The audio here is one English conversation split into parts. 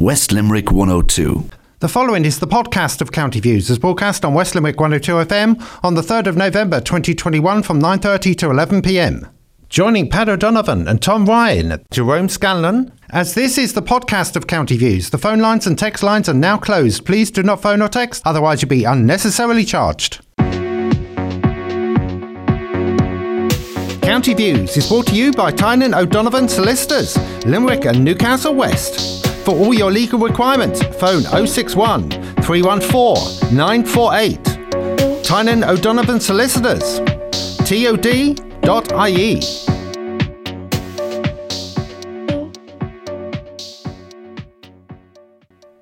West Limerick 102. The following is the podcast of County Views, as broadcast on West Limerick 102 FM on the 3rd of November 2021 from 9.30 to 11pm. Joining Pat O'Donovan and Tom Ryan, Jerome Scanlon. As this is the podcast of County Views, the phone lines and text lines are now closed. Please do not phone or text, otherwise you'll be unnecessarily charged. County Views is brought to you by Tynan O'Donovan Solicitors, Limerick and Newcastle West. For all your legal requirements, phone 061 314 948. Tynan O'Donovan Solicitors, tod.ie.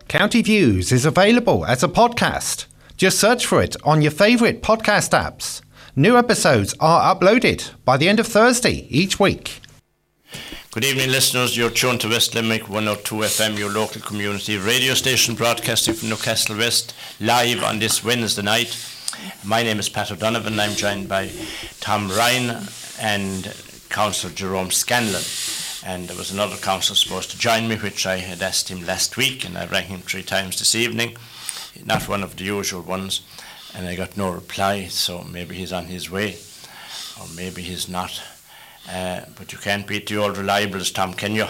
County Views is available as a podcast. Just search for it on your favourite podcast apps. New episodes are uploaded by the end of Thursday each week. Good evening, listeners. You're tuned to West Limerick 102 FM, your local community radio station broadcasting from Newcastle West, live on this Wednesday night. My name is Pat O'Donovan. I'm joined by Tom Ryan and Councillor Jerome Scanlon. And there was another councillor supposed to join me, which I had asked him last week, and I rang him three times this evening. Not one of the usual ones and I got no reply, so maybe he's on his way, or maybe he's not. Uh, but you can't beat the old reliables, Tom, can you?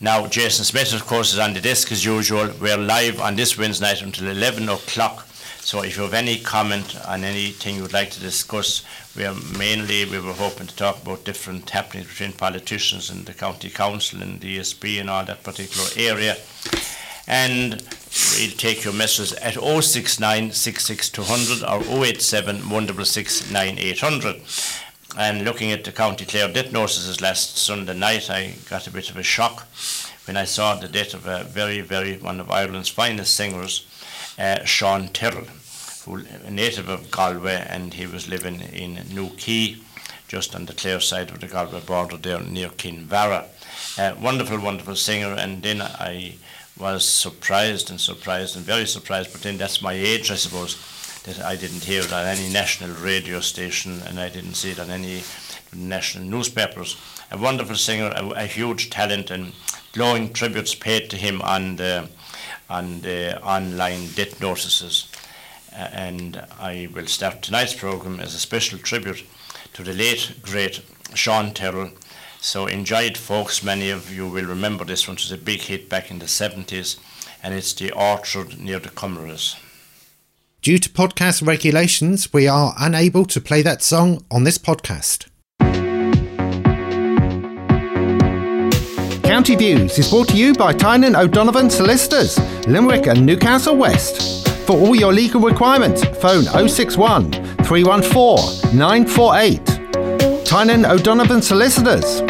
Now, Jason Smith, of course, is on the desk as usual. We're live on this Wednesday night until 11 o'clock. So if you have any comment on anything you would like to discuss, we are mainly, we were hoping to talk about different happenings between politicians and the county council and the ESB and all that particular area. And we'll take your messages at 069 66200 or 087 166 9800. And looking at the County Clare death notices last Sunday night, I got a bit of a shock when I saw the death of a very, very one of Ireland's finest singers, uh, Sean Tyrrell, who a native of Galway, and he was living in New Quay, just on the Clare side of the Galway border there near Kinvara. Uh, wonderful, wonderful singer, and then I was surprised and surprised and very surprised, but then that's my age, I suppose, that I didn't hear it on any national radio station and I didn't see it on any national newspapers. A wonderful singer, a, a huge talent, and glowing tributes paid to him on the, on the online death notices. And I will start tonight's program as a special tribute to the late, great Sean Tyrrell so enjoy it, folks. Many of you will remember this one. It was a big hit back in the 70s, and it's The Orchard near the Comoros. Due to podcast regulations, we are unable to play that song on this podcast. County Views is brought to you by Tynan O'Donovan Solicitors, Limerick and Newcastle West. For all your legal requirements, phone 061 314 948 Tynan O'Donovan Solicitors,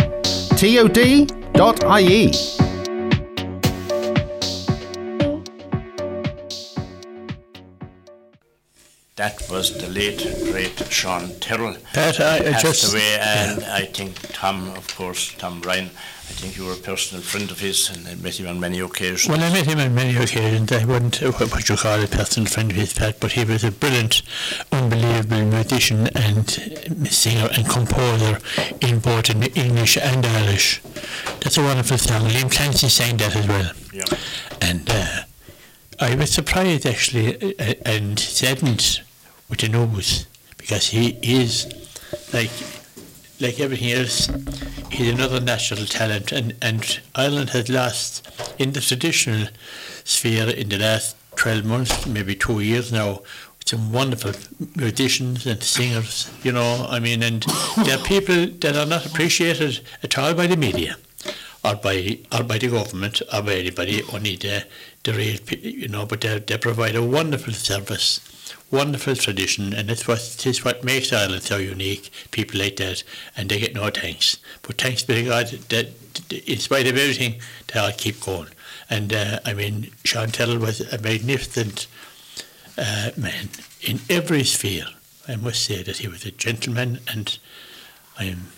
tod.ie. That was the late, great Sean Tyrrell. Pat, I, I just. away, and yeah. I think Tom, of course, Tom Ryan, I think you were a personal friend of his, and I met him on many occasions. Well, I met him on many occasions. I uh, what you call a personal friend of his, Pat, but he was a brilliant, unbelievable musician and singer and composer in both in English and Irish. That's a wonderful song. Liam Clancy sang that as well. Yeah. And uh, I was surprised actually uh, and saddened with the news because he is like like everything else, he's another national talent, and, and Ireland has lost in the traditional sphere in the last 12 months, maybe two years now, some wonderful musicians and singers, you know, I mean, and there are people that are not appreciated at all by the media. Or by, or by the government, or by anybody, only the, the real, you know, but they, they provide a wonderful service wonderful tradition, and it's what it's what makes Ireland so unique. People like that, and they get no thanks. But thanks be to God that, in spite of everything, they all keep going. And uh, I mean, Sean Tyrrell was a magnificent uh, man in every sphere. I must say that he was a gentleman, and I am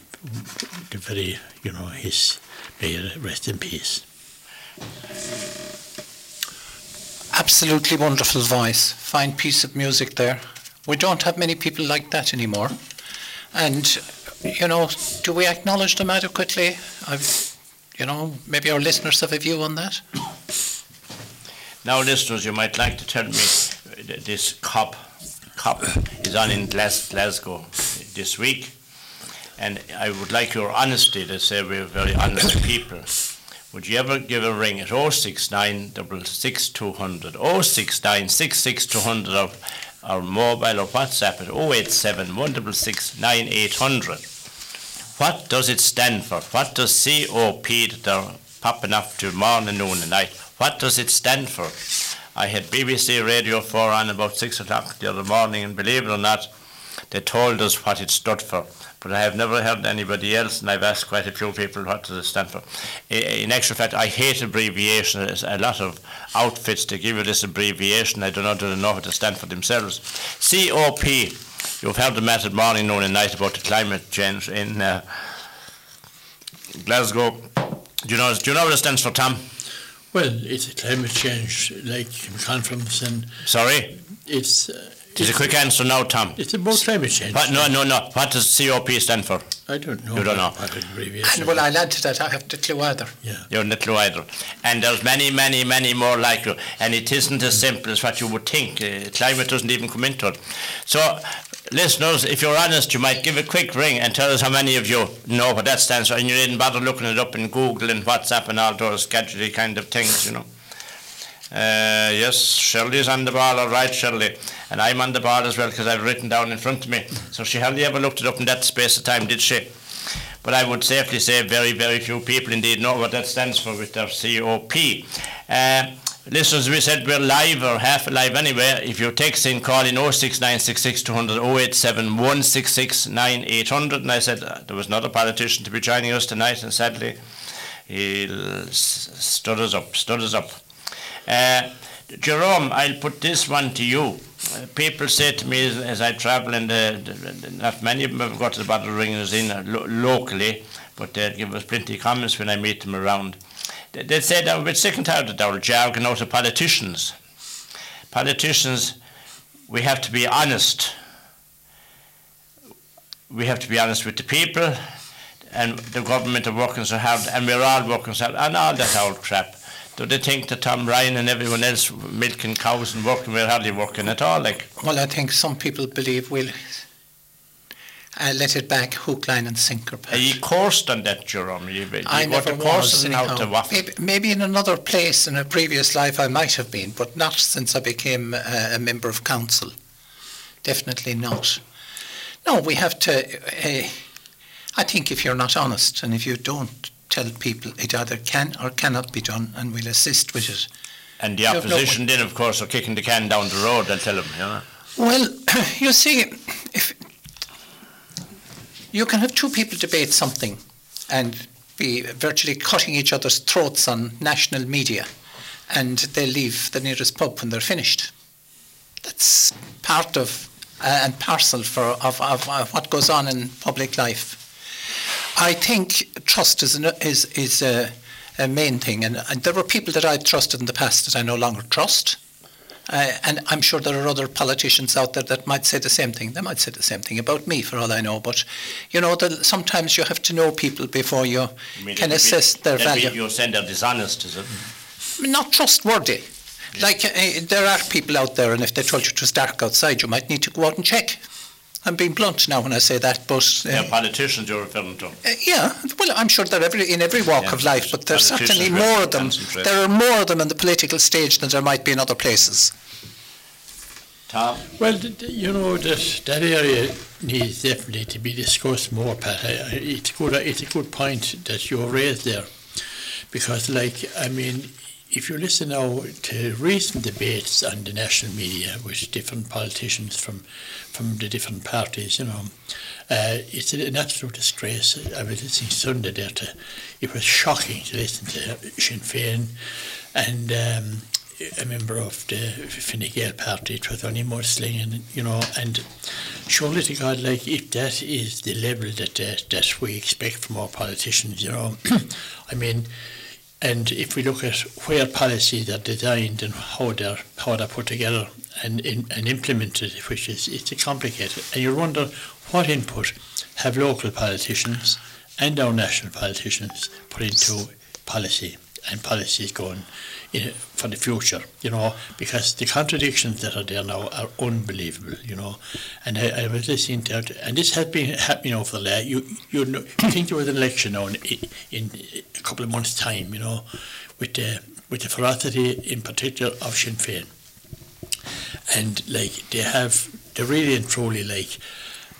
very, you know, his may rest in peace. Absolutely wonderful voice. Fine piece of music there. We don't have many people like that anymore. And, you know, do we acknowledge them adequately? I've, you know, maybe our listeners have a view on that. Now, listeners, you might like to tell me uh, this COP, COP is on in Glasgow this week, and I would like your honesty to say we're very honest people. Would you ever give a ring at 069 66200, 069 66200 or, or mobile or WhatsApp at 087 166 9800? What does it stand for? What does COP that they're popping up to morning, noon, and night? What does it stand for? I had BBC Radio 4 on about 6 o'clock the other morning, and believe it or not, they told us what it stood for. But I have never heard anybody else, and I've asked quite a few people what does it stand for. In actual fact, I hate abbreviations. A lot of outfits to give you this abbreviation. I don't know, do they know what to stand for themselves. COP. You've heard the matter morning, noon, and night about the climate change in uh, Glasgow. Do you know? Do you know what it stands for, Tom? Well, it's a climate change like conference and. Sorry. It's. Uh, it's a quick answer now, Tom. It's about climate change. What, no, no, no. What does COP stand for? I don't know. You don't know. And well, I'll add to that. I have the clue either. Yeah. You're the clue either. And there's many, many, many more like you. And it isn't as simple as what you would think. Uh, climate doesn't even come into it. So, listeners, if you're honest, you might give a quick ring and tell us how many of you know what that stands for. And you didn't bother looking it up in Google and WhatsApp and all those gadgety kind of things, you know. Uh, yes, Shirley's on the ball, all right, Shirley. And I'm on the ball as well because I've written down in front of me. So she hardly ever looked it up in that space of time, did she? But I would safely say very, very few people indeed know what that stands for with their COP. Uh, listeners, we said we're live or half live anyway. If you text in, call in 06966 200 087 166 9800. And I said uh, there was another politician to be joining us tonight, and sadly, he stutters up, stutters up. Uh, Jerome, I'll put this one to you. Uh, people say to me as, as I travel, and uh, not many of them have got the bottle ringers in uh, lo- locally, but they give us plenty of comments when I meet them around. They, they say they're a bit sick and tired of the jargon out of politicians. Politicians, we have to be honest. We have to be honest with the people, and the government are working so hard, and we're all working so hard, and all that old crap do they think that Tom Ryan and everyone else milking cows and working, we're hardly working at all? Like, well, I think some people believe we'll uh, let it back hook, line, and sinker. Are you coursed on that, Jerome? You, you I never was. Anyhow. Maybe, maybe, in another place in a previous life I might have been, but not since I became a, a member of council. Definitely not. No, we have to. Uh, I think if you're not honest and if you don't tell people it either can or cannot be done, and we'll assist with it. And the opposition, no then, of course, are kicking the can down the road. They'll tell them, you know. Well, you see, if you can have two people debate something, and be virtually cutting each other's throats on national media, and they leave the nearest pub when they're finished. That's part of uh, and parcel for of, of, of what goes on in public life. I think trust is an, is is a, a main thing, and, and, there were people that I trusted in the past that I no longer trust. Uh, and I'm sure there are other politicians out there that might say the same thing. They might say the same thing about me, for all I know. But you know, the, sometimes you have to know people before you, can assess be, their value. You're saying they're dishonest, is it? Not trustworthy. Yeah. Like uh, there are people out there, and if they told you it was dark outside, you might need to go out and check. I'm being blunt now when I say that, but uh, yeah, politicians you're referring to. Uh, yeah, well, I'm sure they're every, in every walk yeah, of life, but there's certainly more of them. There are more of them in the political stage than there might be in other places. Tom? Well, you know that that area needs definitely to be discussed more, Pat. It's good. It's a good point that you raised there, because, like, I mean, if you listen now to recent debates on the national media with different politicians from from the different parties, you know, uh, it's an absolute disgrace. I was listening Sunday there to, it was shocking to listen to Sinn Féin and um, a member of the Fine Gael party, it was only Muslim, and you know, and surely to God, like if that is the level that that, that we expect from our politicians, you know, I mean and if we look at where policies are designed and how they're how they're put together and in, and implemented, which is it's complicated, and you wonder what input have local politicians and our national politicians put into policy and policies going. in, for the future, you know, because the contradictions that are there now are unbelievable, you know. And I, I was listening to and this has been happening over the last. You you know, you think there was an election now in, in a couple of months' time, you know, with the with the ferocity in particular of Sinn Féin, and like they have, they're really and truly like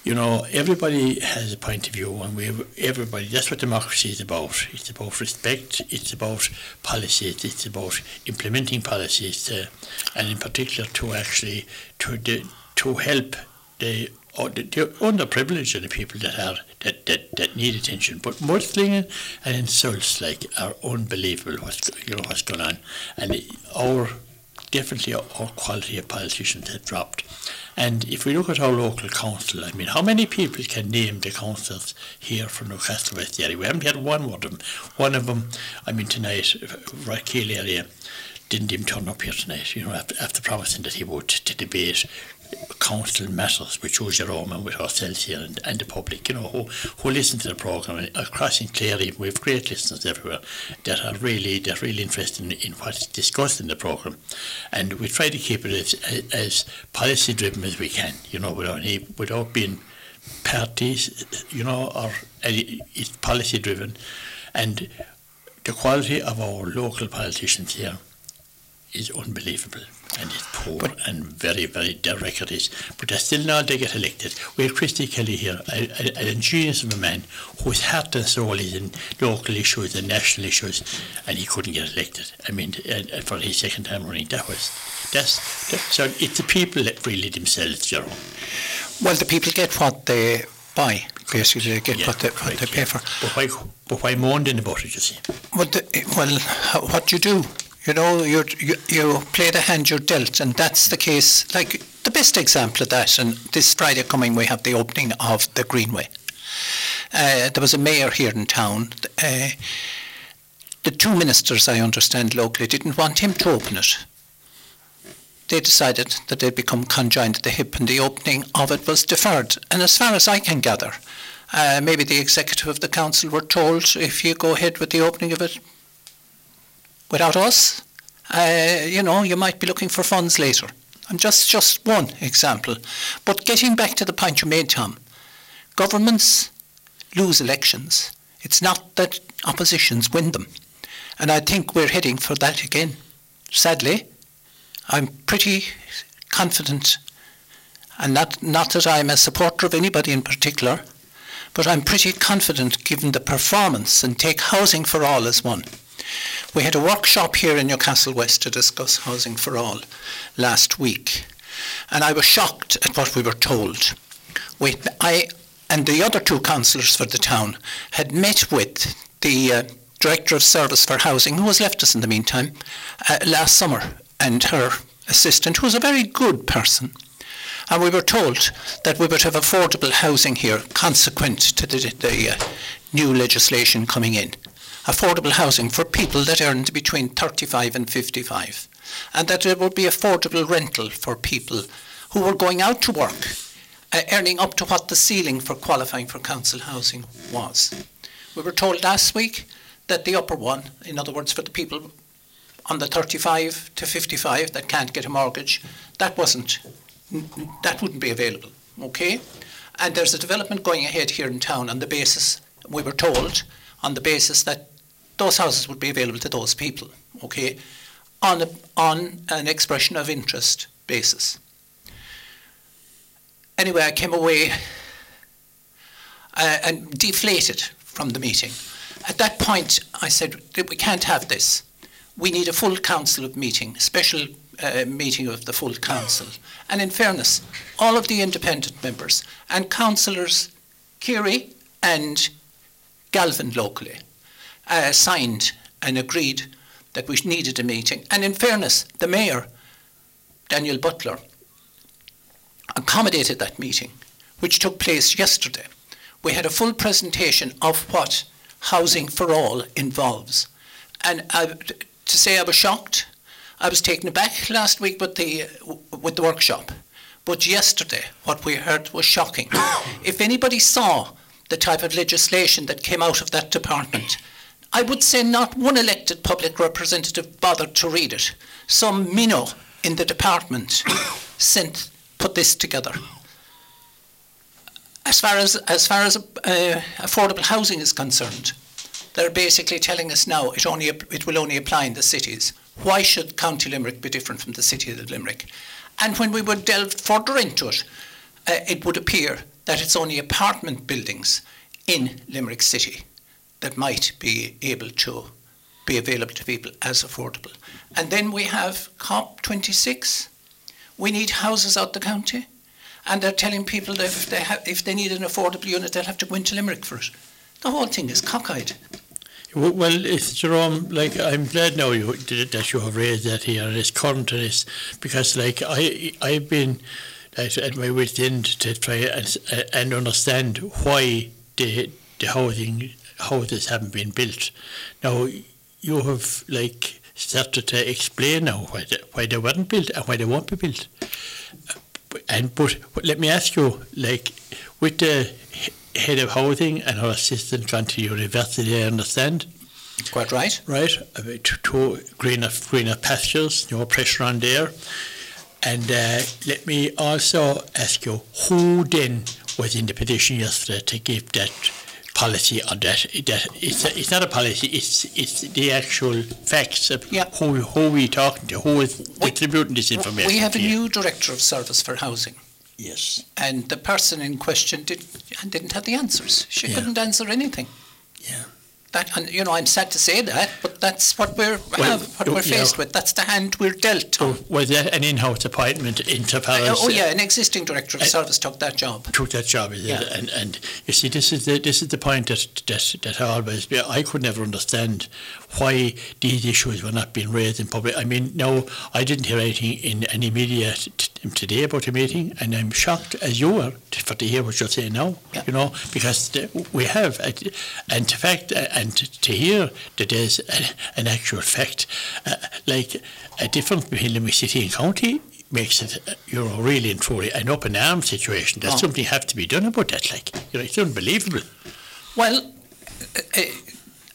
you know, everybody has a point of view, and we everybody. That's what democracy is about. It's about respect. It's about policies. It's about implementing policies, to, and in particular to actually to de, to help the, the, the underprivileged and the people that are that, that, that need attention. But mudslinging and insults like are unbelievable. What's you know what's going on, and our definitely our quality of politicians has dropped. And if we look at our local council, I mean, how many people can name the councils here from Newcastle West area? We haven't had one of them. One of them, I mean, tonight, Raquel area didn't even turn up here tonight, you know, after, after promising that he would to debate council matters with Joe Jerome and with ourselves here and, and the public, you know, who, who listen to the programme across in Clare, we have great listeners everywhere that are really that are really interested in, in what's discussed in the programme. And we try to keep it as, as policy driven as we can, you know, without any, without being parties, you know, or any, it's policy driven. And the quality of our local politicians here is unbelievable and it's poor but, and very, very it is. But they're still not they get elected. We have Christy Kelly here, a, a, genius of a man whose heart and soul is in local issues and national issues, and he couldn't get elected. I mean, uh, for his second time running, that was that's that, so. It's the people that really themselves, you know. Well, the people get what they buy. Basically, they get yeah, what they what they pay yeah. for. But why, but why mourning about it? You see. Well, the, well, what you do you know, you you play the hand you're dealt, and that's the case. Like the best example of that, and this Friday coming, we have the opening of the Greenway. Uh, there was a mayor here in town. Uh, the two ministers, I understand locally, didn't want him to open it. They decided that they'd become conjoined at the hip, and the opening of it was deferred. And as far as I can gather, uh, maybe the executive of the council were told if you go ahead with the opening of it, Without us, uh, you know, you might be looking for funds later. I'm just just one example. But getting back to the point you made, Tom, governments lose elections. It's not that oppositions win them. And I think we're heading for that again. Sadly, I'm pretty confident, and not, not that I'm a supporter of anybody in particular, but I'm pretty confident given the performance and take housing for all as one. We had a workshop here in Newcastle West to discuss housing for all last week, and I was shocked at what we were told. We, I and the other two councillors for the town had met with the uh, Director of Service for Housing, who has left us in the meantime, uh, last summer, and her assistant, who was a very good person. And we were told that we would have affordable housing here consequent to the, the uh, new legislation coming in affordable housing for people that earned between 35 and 55, and that there would be affordable rental for people who were going out to work, uh, earning up to what the ceiling for qualifying for council housing was. We were told last week that the upper one, in other words, for the people on the 35 to 55 that can't get a mortgage, that wasn't, that wouldn't be available. Okay, and there's a development going ahead here in town on the basis we were told on the basis that those houses would be available to those people, okay, on, a, on an expression of interest basis. Anyway, I came away uh, and deflated from the meeting. At that point, I said, we can't have this. We need a full council of meeting, special uh, meeting of the full council. And in fairness, all of the independent members and councillors, Keary and Galvin locally, uh, signed and agreed that we needed a meeting. And in fairness, the mayor, Daniel Butler, accommodated that meeting, which took place yesterday. We had a full presentation of what housing for all involves. And I, to say I was shocked, I was taken aback last week with the, with the workshop. But yesterday, what we heard was shocking. if anybody saw the type of legislation that came out of that department, I would say not one elected public representative bothered to read it. Some minnow in the department sent put this together. As far as as far as uh, affordable housing is concerned, they're basically telling us now it only it will only apply in the cities. Why should County Limerick be different from the city of Limerick? And when we would delve further into it, uh, it would appear that it's only apartment buildings in Limerick City that might be able to be available to people as affordable. And then we have COP26. We need houses out the county. And they're telling people that if they, have, if they need an affordable unit, they'll have to go into Limerick for it. The whole thing is cockeyed. Well, it's Jerome. Like I'm glad now you that you have raised that here. It's current to this because, like I, I've been at my wit's end to try and, uh, and understand why the the housing houses haven't been built. Now you have like started to explain now why they, why they weren't built and why they won't be built. And but, but let me ask you, like with the head of housing and her assistant gone to university, I understand. Quite right. Right, to, to greener, greener pastures, no pressure on there. And uh, let me also ask you, who then was in the position yesterday to give that policy on that? that it's, a, it's not a policy, it's, it's the actual facts of Yeah. who, who are we talking to, who is distributing this information. We have a new director of service for housing, Yes, and the person in question did, didn't have the answers. She Yeah. couldn't answer anything. yeah. That, and you know, I'm sad to say that, but that's what we're Well, have, what we're faced with. That's the hand we're dealt. So was that an in-house appointment into Paris? oh yeah, an existing director of uh, service took that job. took that job, Yeah. And and you see, this is the this is the point that that that I always I could never understand why these issues were not being raised in public. I mean, no, I didn't hear anything in any media t- today about the meeting, and I'm shocked as you were to, for to hear what you're saying now. Yeah. You know, because the, we have, uh, and in fact, uh, and to, to hear that there's a, an actual fact, uh, like a difference between Limerick City and County. Makes it, uh, you know, really and truly an up and arm situation. There's Oh. something have to be done about that. Like, you know, it's unbelievable. Well, a,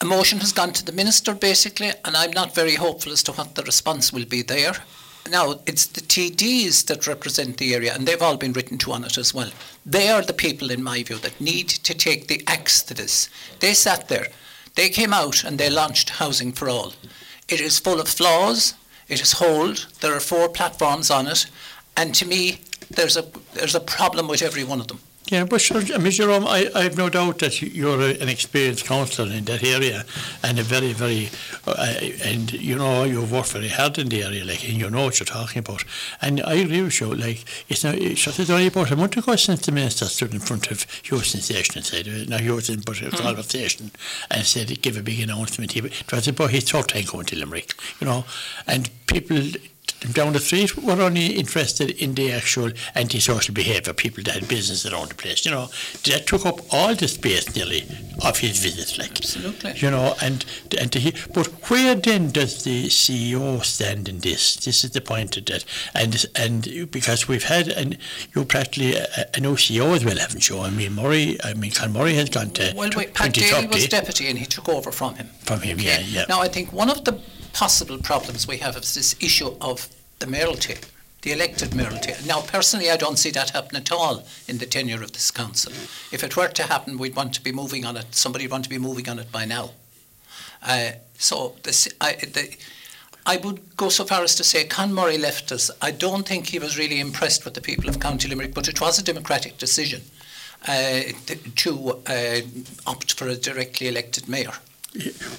a motion has gone to the minister basically, and I'm not very hopeful as to what the response will be there. Now, it's the TDs that represent the area, and they've all been written to on it as well. They are the people, in my view, that need to take the axe to this. They sat there, they came out, and they launched Housing for All. It is full of flaws. It is hold. There are four platforms on it, and to me, there's a there's a problem with every one of them. Yeah, but sure, I mean, Jerome, I, I have no doubt that you- you're a, an experienced councillor in that area and a very, very, uh, and you know, you've worked very hard in the area, like, and you know what you're talking about. And I agree with you, like, it's not, it's it's only about a month ago since the minister stood in front of Heuston Station and said, uh, not Heuston, but uh, Galway Station, and said, give a big announcement. He, it was about his third time going to Limerick, you know, and people down the street were only interested in the actual antisocial behaviour, people that had business around the place, you know. That took up all the space nearly of his visit, like. Absolutely. You know, and, and to but where then does the CEO stand in this? This is the point of that. And, and because we've had, and you practically a, a new CEO as well, haven't you? I mean, Murray, I mean, Conn Murray has gone to Well, wait, Pat Daly was deputy and he took over from him. from him, yeah, yeah. Now, I think one of the possible problems we have is this issue of the mayoralty, the elected mayoralty. Now, personally, I don't see that happen at all in the tenure of this council. If it were to happen, we'd want to be moving on it. Somebody would want to be moving on it by now. Uh, so, this, I, the, I would go so far as to say Conn Murray left us. I don't think he was really impressed with the people of County Limerick, but it was a democratic decision uh, to uh, opt for a directly elected mayor.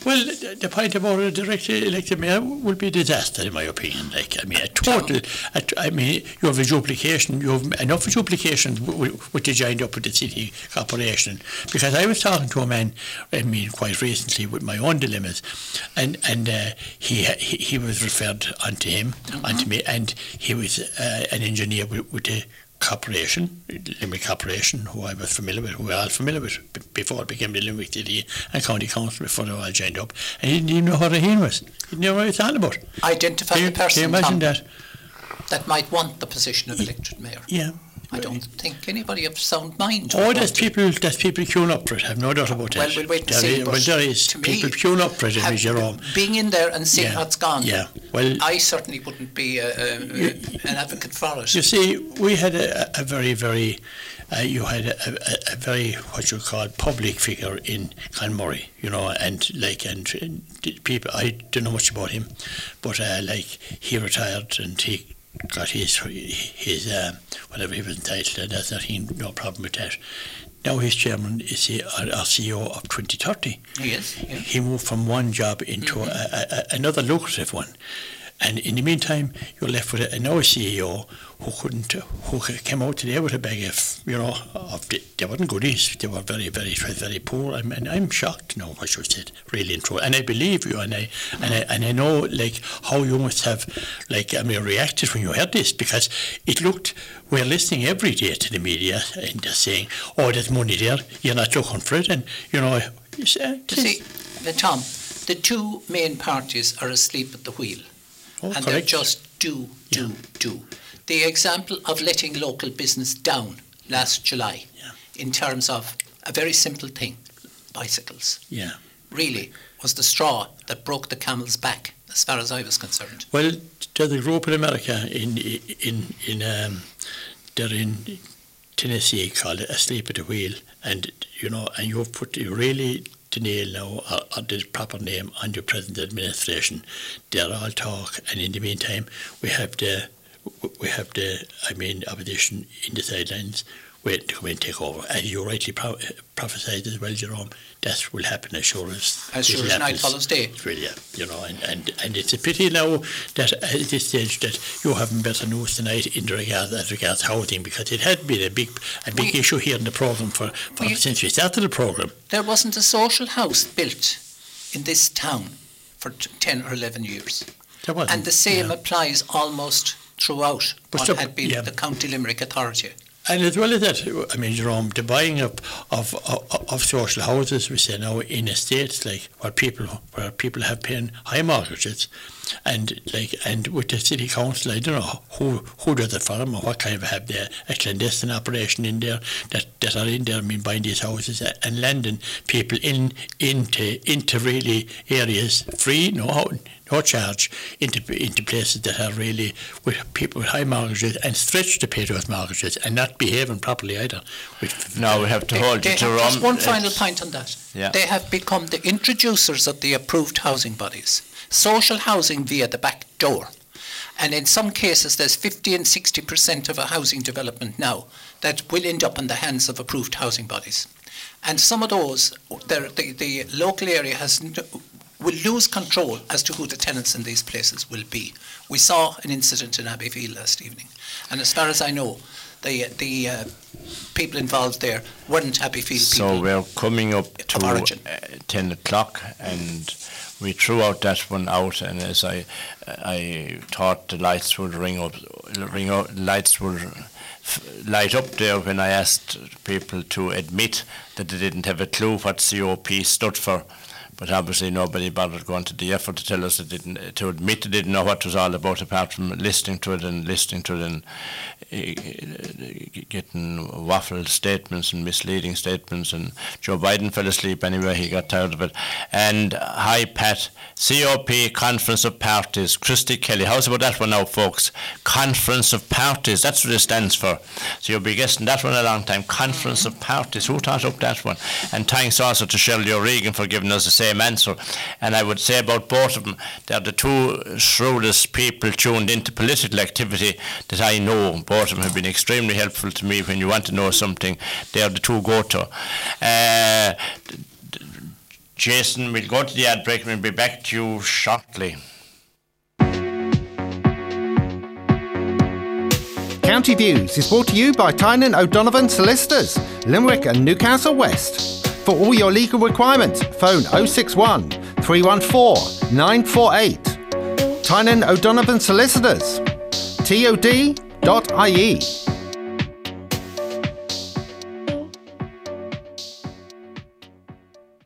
Well, the point about a directly elected mayor would be a disaster, in my opinion. Like, I mean, a total. A, I mean, you have a duplication. You have enough duplication with, with the joined up with the city corporation. Because I was talking to a man, I mean, quite recently with my own dilemmas, and and uh, he, he he was referred onto him, onto me, and he was uh, an engineer with, with the corporation, Limerick Corporation, who I was familiar with, who we were all familiar with before it became the Limerick and County Council before they all joined up. And he didn't even know what a hen was. He didn't know what it's all about. Identify Can the can you person imagine Tom, that? that might want the position of elected mayor. Yeah. I don't think anybody of sound mind. Oh, there's people, there's people queuing up for it. I've no doubt about Well, that. we'll wait and There see. is- well, there is to people queuing up for it, have- Jerome. Being in there and seeing Yeah, what's gone. yeah. Well- I certainly wouldn't be uh, uh, an advocate for it. You see, we had a, a very, very, uh, you had a, a, a very, what you call, public figure in Conn Murray, you know, and like, and, and people, I don't know much about him, but uh, like, he retired and he got his, his um, whatever he was entitled, and that's nothing, no problem with that. Now he's chairman, is he, our CEO of 2030. He is. Yeah. He moved from one job into a, a, a, another lucrative one. And in the meantime, you're left with another CEO who couldn't, who came out today with a bag of, you know, of they weren't goodies. They were very, very, very poor. I'm, and I'm shocked now what you said, really and true. And I believe you, and I, and I, and I know like how you must have, like, I mean, reacted when you heard this because it looked. We're listening every day to the media and they're saying, "Oh, there's money there. You're not looking for it," and you know, uh, You see, uh, Tom, the two main parties are asleep at the wheel. Oh, and they're correct. just do, do, do. The example of letting local business down last July Yeah. in terms of a very simple thing, bicycles, yeah. really was the straw that broke the camel's back, as far as I was concerned. Well, there's a group in America in in in um, they're in Tennessee called Asleep at the Wheel, and you know, and you've put you really nail now or the proper name your present administration. They're all talk, and in the meantime, we have the we have the I mean opposition in the sidelines come in and take over. And you rightly pro- uh, prophesied as well, Jerome. That will happen as sure as As sure as night follows day. Really, yeah, you know, and, and, and it's a pity now that at this stage that you haven't better news tonight in regard as regards housing because it had been a big a big We- issue here in the programme for, for We- since we started the programme. There wasn't a social house built in this town for t- 10 or 11 years. There wasn't, And the same yeah. applies almost throughout But what stop- had been yeah. the County Limerick Authority. And as well as that, I mean, Jerome, the buying up of, of, of social houses, we say now in estates like where people where people have paying high mortgages, and like and with the city council, I don't know who who does it for them or what kind of have there a clandestine operation in there that, that are in there. I mean, buying these houses and lending people in into into really areas free, no no charge into into places that are really with people with high mortgages and stretched to pay those mortgages and not behaving properly either. With, Now we have to They- hold they you to have- Just one final point on that. Yeah. They have become the introducers of the approved housing bodies. Social housing via the back door. And in some cases, there's 50 and 60% of a housing development now that will end up in the hands of approved housing bodies. And some of those, the, the local area has n- will lose control as to who the tenants in these places will be. We saw an incident in Abbeyfield last evening, and as far as I know, the the uh, people involved there weren't Abbeyfield So people. So we're coming up to uh, 10 o'clock and we threw out that one out and as I I thought the lights would ring up, ring up lights would light up there when I asked people to admit that they didn't have a clue what COP stood for. But obviously nobody bothered going to the effort to tell us they didn't, to admit they didn't know what it was all about apart from listening to it and listening to it and uh, getting waffled statements and misleading statements. And Joe Biden fell asleep anyway, he got tired of it. And hi, Pat, COP, Conference of Parties, Christy Kelly. How's about that one now, folks? Conference of Parties, that's what it stands for. So you'll be guessing that one a long time. Conference of Parties, who thought up that one? And thanks also to Shirley O'Regan for giving us the same answer. And I would say about both of them, they're the two shrewdest people tuned into political activity that I know. Both of them have been extremely helpful to me when you want to know something. They're the two go-to. Uh, Jason, we'll go to the ad break and we'll be back to you shortly. County Views is brought to you by Tynan O'Donovan Solicitors, Limerick and Newcastle West. For all your legal requirements, phone 061 314 948. Tynan O'Donovan Solicitors, tod.ie.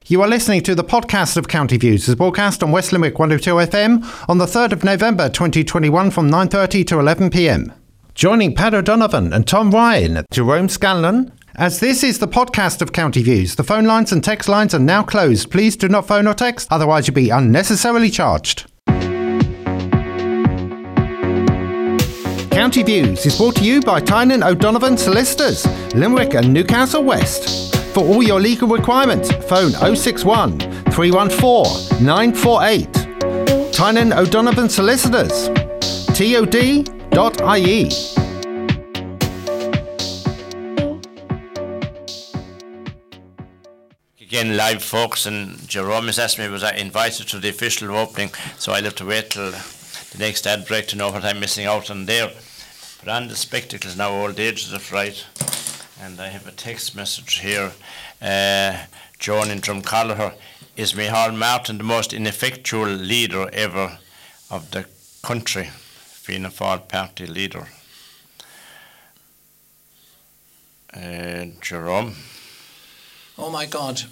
You are listening to the podcast of County Views, as broadcast on West Limerick 102 FM on the 3rd of November 2021 from 9.30 to 11pm. Joining Pat O'Donovan and Tom Ryan, Jerome Scanlon. As this is the podcast of County Views, the phone lines and text lines are now closed. Please do not phone or text, otherwise you'll be unnecessarily charged. County Views is brought to you by Tynan O'Donovan Solicitors, Limerick and Newcastle West. For all your legal requirements, phone 061 314 948. Tynan O'Donovan Solicitors, tod.ie. Again, live folks, and Jerome has asked me was I invited to the official opening, so I'll have to wait till the next ad break to know what I'm missing out on there. But on the spectacles now, old age is it right? And I have a text message here. Uh, Joan in Dromcollogher is Micheál Martin the most ineffectual leader ever of the country, Fianna Fáil party leader. Uh, Jerome. Oh my God.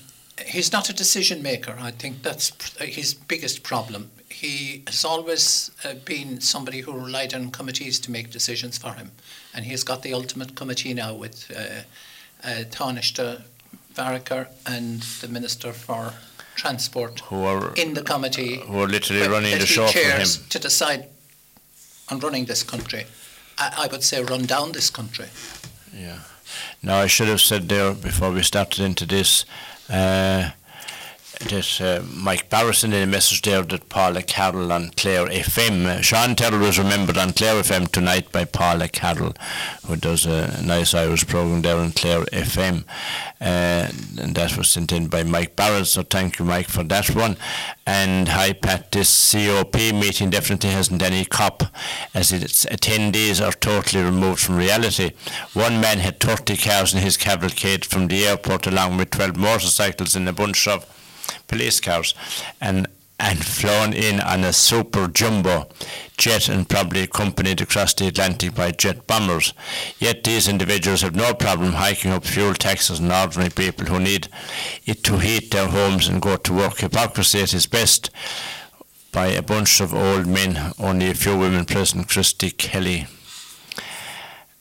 He's not a decision maker. I think that's his biggest problem. He has always uh, been somebody who relied on committees to make decisions for him. And he has got the ultimate committee now with uh, uh, and the Minister for Transport Who are in the committee. who are literally that- running the show for him. To decide on running this country. I, I would say run down this country. Yeah. Now, I should have said there before we started into this uh, that uh, Mike Barrison in a message there that Paula Carroll on Clare FM. Uh, Sean Tyrrell was remembered on Clare FM tonight by Paula Carroll, who does a nice Irish program there on Clare FM. Uh, and that was sent in by Mike Barron, so thank you, Mike, for that one. And hi, Pat, this COP meeting definitely hasn't any cop, as its attendees are totally removed from reality. One man had 30 cows in his cavalcade from the airport, along with 12 motorcycles and a bunch of police cars, and and flown in on a super jumbo jet and probably accompanied across the Atlantic by jet bombers. Yet these individuals have no problem hiking up fuel taxes on ordinary people who need it to heat their homes and go to work. Hypocrisy at its best by a bunch of old men, only a few women present, Christy Kelly.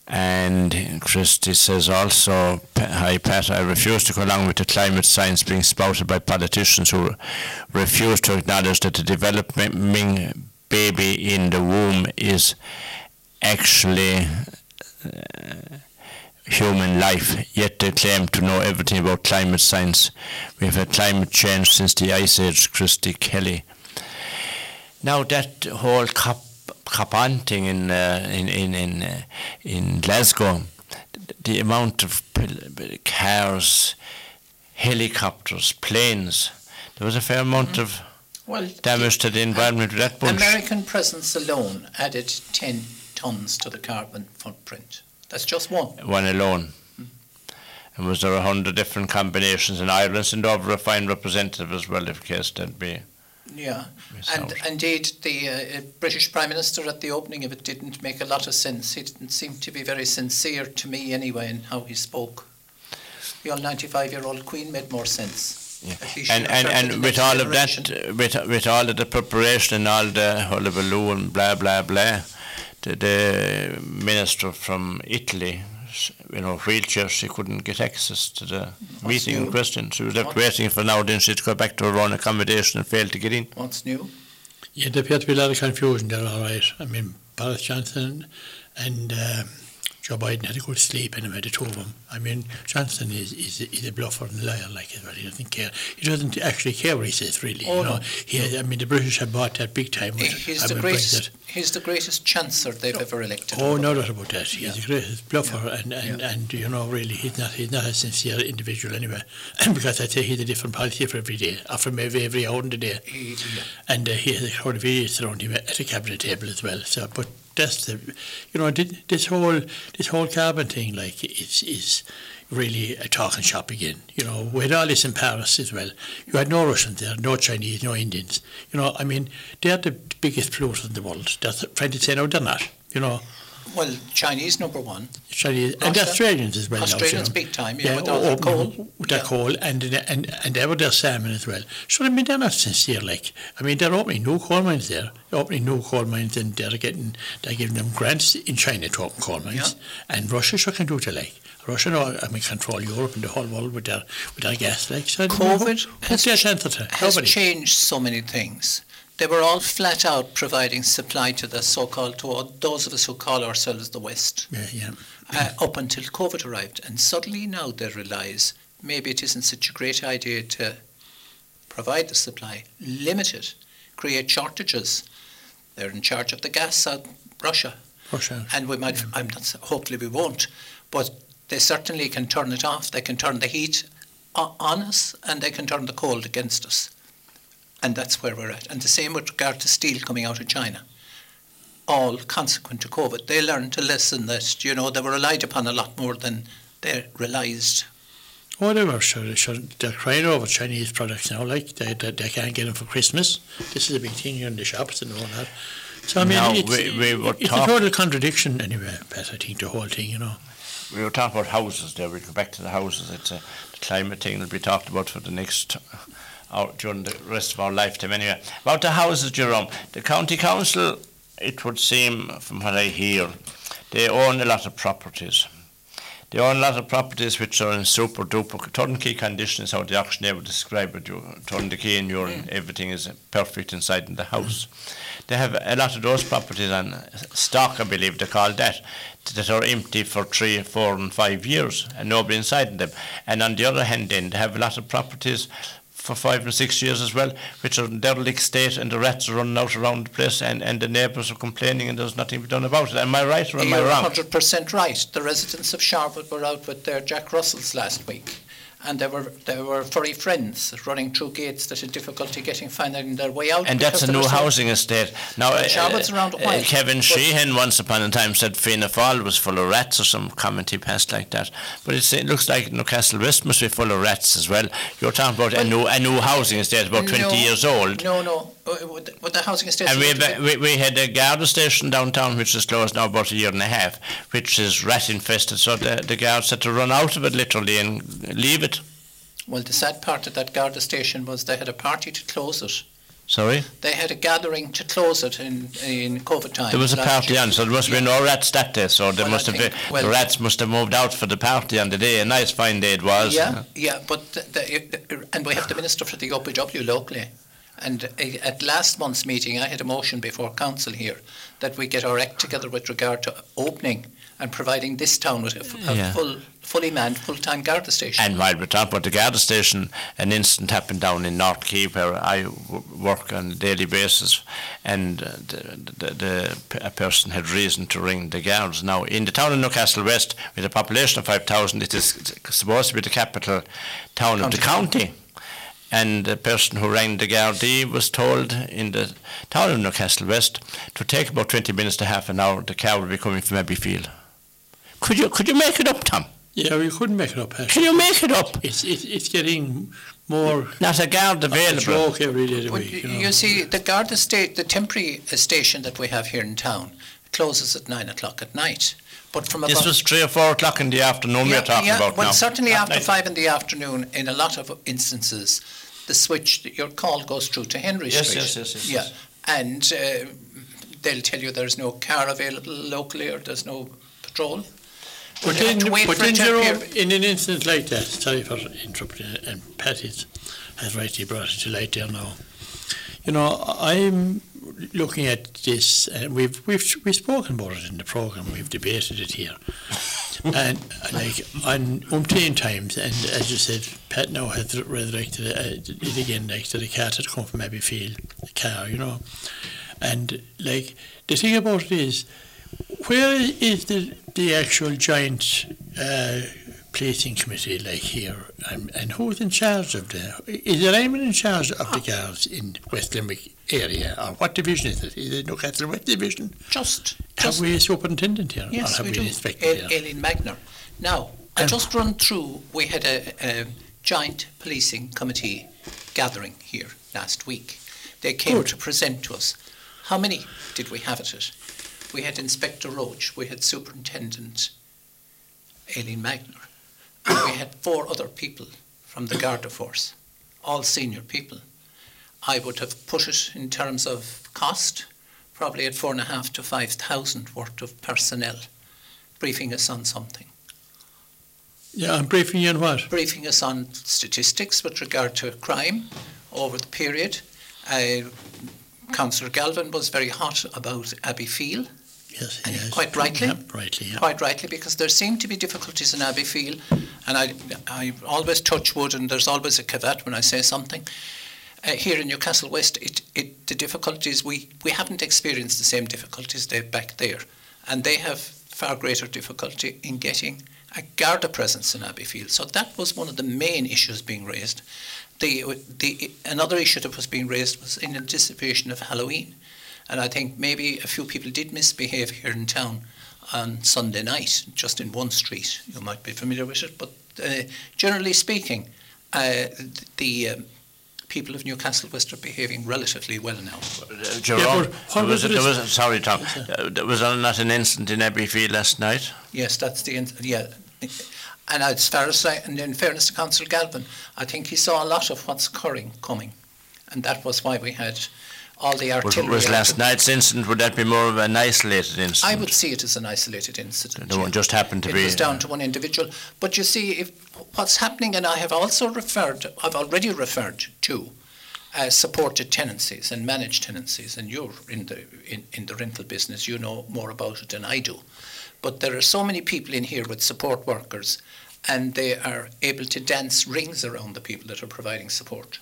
And Christy says also, Hi Pat, I refuse to go along with the climate science being spouted by politicians who refuse to acknowledge that the developing baby in the womb is actually uh, human life, yet they claim to know everything about climate science. We have had climate change since the Ice Age, Christy Kelly. Now that whole COP Capan thing in uh, in in in, uh, in Glasgow, the, amount of cars, helicopters, planes, there was a fair amount of Well, damage to the environment with that bunch. American presence alone added 10 tons to the carbon footprint. That's just one. One alone. And was there a hundred different combinations in Ireland sent over a fine representative as well, if case there'd be. Yeah. And indeed, the uh, British Prime Minister at the opening of it didn't make a lot of sense. He didn't seem to be very sincere to me anyway in how he spoke. The old 95 year old Queen made more sense. Yeah. That he should And, and, refer to the and with all of that, uh, with, with all of the preparation and all the hullabaloo and blah, blah, blah, the, the minister from Italy, you know, wheelchair, she couldn't get access to the meeting in new? question. She was left What? waiting for now, then she'd go back to her own accommodation and failed to get in. What's new? Yeah, there appeared to be a lot of confusion there, all right. I mean, Boris Johnson and um, Joe Biden had a good sleep anyway, the two of them. I mean, Johnson is, is, is a bluffer and liar, like it, well. He doesn't care. He doesn't actually care what he says, really. Oh, you know, no. he, I mean, the British have bought that big time. With, He's I the mean, greatest. Brexit. He's the greatest chancellor they've ever elected. Oh, no doubt about that. He's Yeah. the greatest bluffer, and, and, Yeah. and you know, really, he's not he's not a sincere individual anyway. because I say he's a different policy for every day, or from every every hour in the day. He, yeah. and uh, he has a crowd of idiots around him at the cabinet table as well. So, but that's the, you know, this whole this whole carbon thing, like, is is really a talking shop again. You know, we had all this in Paris as well. You had no Russians there, no Chinese, no Indians. You know, I mean, they're the biggest polluters in the world. That's to say no, they're not. You know, Well, Chinese number one. Chinese and Australians as well. now, Australians you know. big time, yeah, with all their coal. With their Yeah. coal and, and and they were their salmon as well. So I mean they're not sincere like I mean they're opening no coal mines there. They're opening no coal mines and they're getting they're giving them grants in China to open coal mines. And Russia sure can do it like. Russia know I mean control Europe and the whole world with their with their gas like so COVID who has, has changed so many things. They were all flat out providing supply to the so-called to all those of us who call ourselves the West Yeah, yeah. uh, up until COVID arrived, and suddenly now they realise maybe it isn't such a great idea to provide the supply, limit it, create shortages. They're in charge of the gas out Russia, Russia. and we might. I'm not. Hopefully, we won't. But they certainly can turn it off. They can turn the heat on us, and they can turn the cold against us. And that's where we're at. And the same with regard to steel coming out of China. All consequent to COVID. They learned to listen that, you know, they were relied upon a lot more than they realised. Oh, they were sure, sure. They're crying over Chinese products now, like they, they, they can't get them for Christmas. This is a big thing here in the shops and all that. So I mean, Now, it's, we- we were it's talk- a total contradiction anyway. Pat, I think the whole thing, you know. We were talking about houses there. We'll go back to the houses. It's a the climate thing will be talked about for the next out during the rest of our lifetime anyway. About the houses, Jerome, the county council, it would seem from what I hear, they own a lot of properties. They own a lot of properties which are in super duper turnkey condition is how the auctioneer would describe it. You turn the key and you're in, mm. everything is perfect inside in the house. They have a lot of those properties on stock, I believe they call that, that are empty for three, four, and five years, and nobody inside them. And on the other hand, then they have a lot of properties for five and six years as well, which are in derelict state, and the rats are running out around the place, and, and the neighbours are complaining, and there's nothing to be done about it. Am I right or am I You're wrong? 100% right. The residents of Charlotte were out with their Jack Russells last week. And they were they were furry friends running through gates that had difficulty getting finding their way out. And that's a new housing estate. Now, uh, uh, Kevin Sheehan once upon a time said Fianna Fáil was full of rats or some comment he passed like that. But it looks like Newcastle West must be full of rats as well. You're talking about a new a new housing estate about 20 No, years old. No, no. With the, housing. And we, we, we had a Garda station downtown which is closed now about a year and a half, which is rat infested. So the, the guards had to run out of it literally and leave it. Well, the sad part of that Garda station was they had a party to close it. Sorry? They had a gathering to close it in, in COVID time. There was a party on, so there must have been no rats that day. So there Well, I must have been well- the rats must have moved out for the party on the day. A nice fine day it was. Yeah, yeah, but the, the, and we have the minister for the OPW locally. And at last month's meeting, I had a motion before council here that we get our act together with regard to opening and providing this town with a, f- a Yeah. full, fully manned, full-time Garda station. And while we're talking about the Garda station, an incident happened down in North Quay where I w- work on a daily basis, and uh, the, the, the, a person had reason to ring the guards. Now, in the town of Newcastle West, with a population of 5,000, it is supposed to be the capital town of the county. And the person who rang the Gardaí was told in the town of Newcastle West to take about 20 minutes to half an hour. The car will be coming from Abbeyfeale. Could you could you make it up, Tom? Yeah, we couldn't make it up. Pat. Can you make it up? It's, it's, it's getting more Not a guard a available. joke every day of the week. you, You know. see, the Garda state, the temporary uh, station that we have here in town closes at nine o'clock at night. But from This about was three or four o'clock in the afternoon we're talking yeah, about well, now. certainly Not after night. five in the afternoon, in a lot of instances, the switch, that your call goes through to Henry Yes, Street. yes, yes, yes, Yeah, yes. and uh, they'll tell you there's no car available locally or there's no patrol. But We'll have then, to wait but for a then temp Jerome, in an instance like that, sorry for interrupting, and Pat is, has rightly brought it to light there now. You know, I'm looking at this, and we've we've we've spoken about it in the program. We've debated it here, and uh, like on umpteen times. And as you said, Pat now has resurrected uh, it again, like to the cat had come from Abbeyfeale, the car, you know, and like the thing about it is where is the the actual giant uh, policing committee like here, and, and who's in charge of the? Is there anyone in charge of the guards in West Limerick area, or what division is it? Is it Newcastle West Division? Just, Have just we a superintendent here, Yes, or have we we, do. an inspector El- here? Eileen Magner. Now, I Um, just run through, we had a, a joint policing committee gathering here last week. They came Good. to present to us. How many did we have at it? we had Inspector Roach, we had Superintendent Eileen Magner, we had four other people from the Garda Force, all senior people. I would have put it in terms of cost, probably at four and a half to five thousand worth of personnel briefing us on something. Yeah, I'm briefing you on what? briefing us on statistics with regard to crime over the period. Uh, Councillor Galvin was very hot about Abbeyfeale, Yes, And yes. quite rightly. Yeah, rightly, yeah. quite rightly, because there seem to be difficulties in Abbeyfeale, and I, I always touch wood, and there's always a caveat when I say something. Uh, here in Newcastle West, it, it, the difficulties, we, we haven't experienced the same difficulties they back there, and they have far greater difficulty in getting a Garda presence in Abbeyfeale. So that was one of the main issues being raised. The, the, another issue that was being raised was in anticipation of Halloween. And I think maybe a few people did misbehave here in town on Sunday night, just in one street. You might be familiar with it, but uh, generally speaking, uh, the um, people of Newcastle West are behaving relatively well now. Uh, Jerome, but was, was it- was, sorry, Tom, uh, there was not an incident in Abbeyfeale last night. Yes, that's the in- yeah. And as far as I, and in fairness to Councillor Galvin, I think he saw a lot of what's occurring coming, and that was why we had all the Was, artillery. was last night's incident, would that be more of an isolated incident? I would see it as an isolated incident. The one just happened to it be. was down to one individual. But you see, if what's happening, and I have also referred, I've already referred to uh, supported tenancies and managed tenancies, and you're in the in, in the rental business, you know more about it than I do. But there are so many people in here with support workers, and they are able to dance rings around the people that are providing support.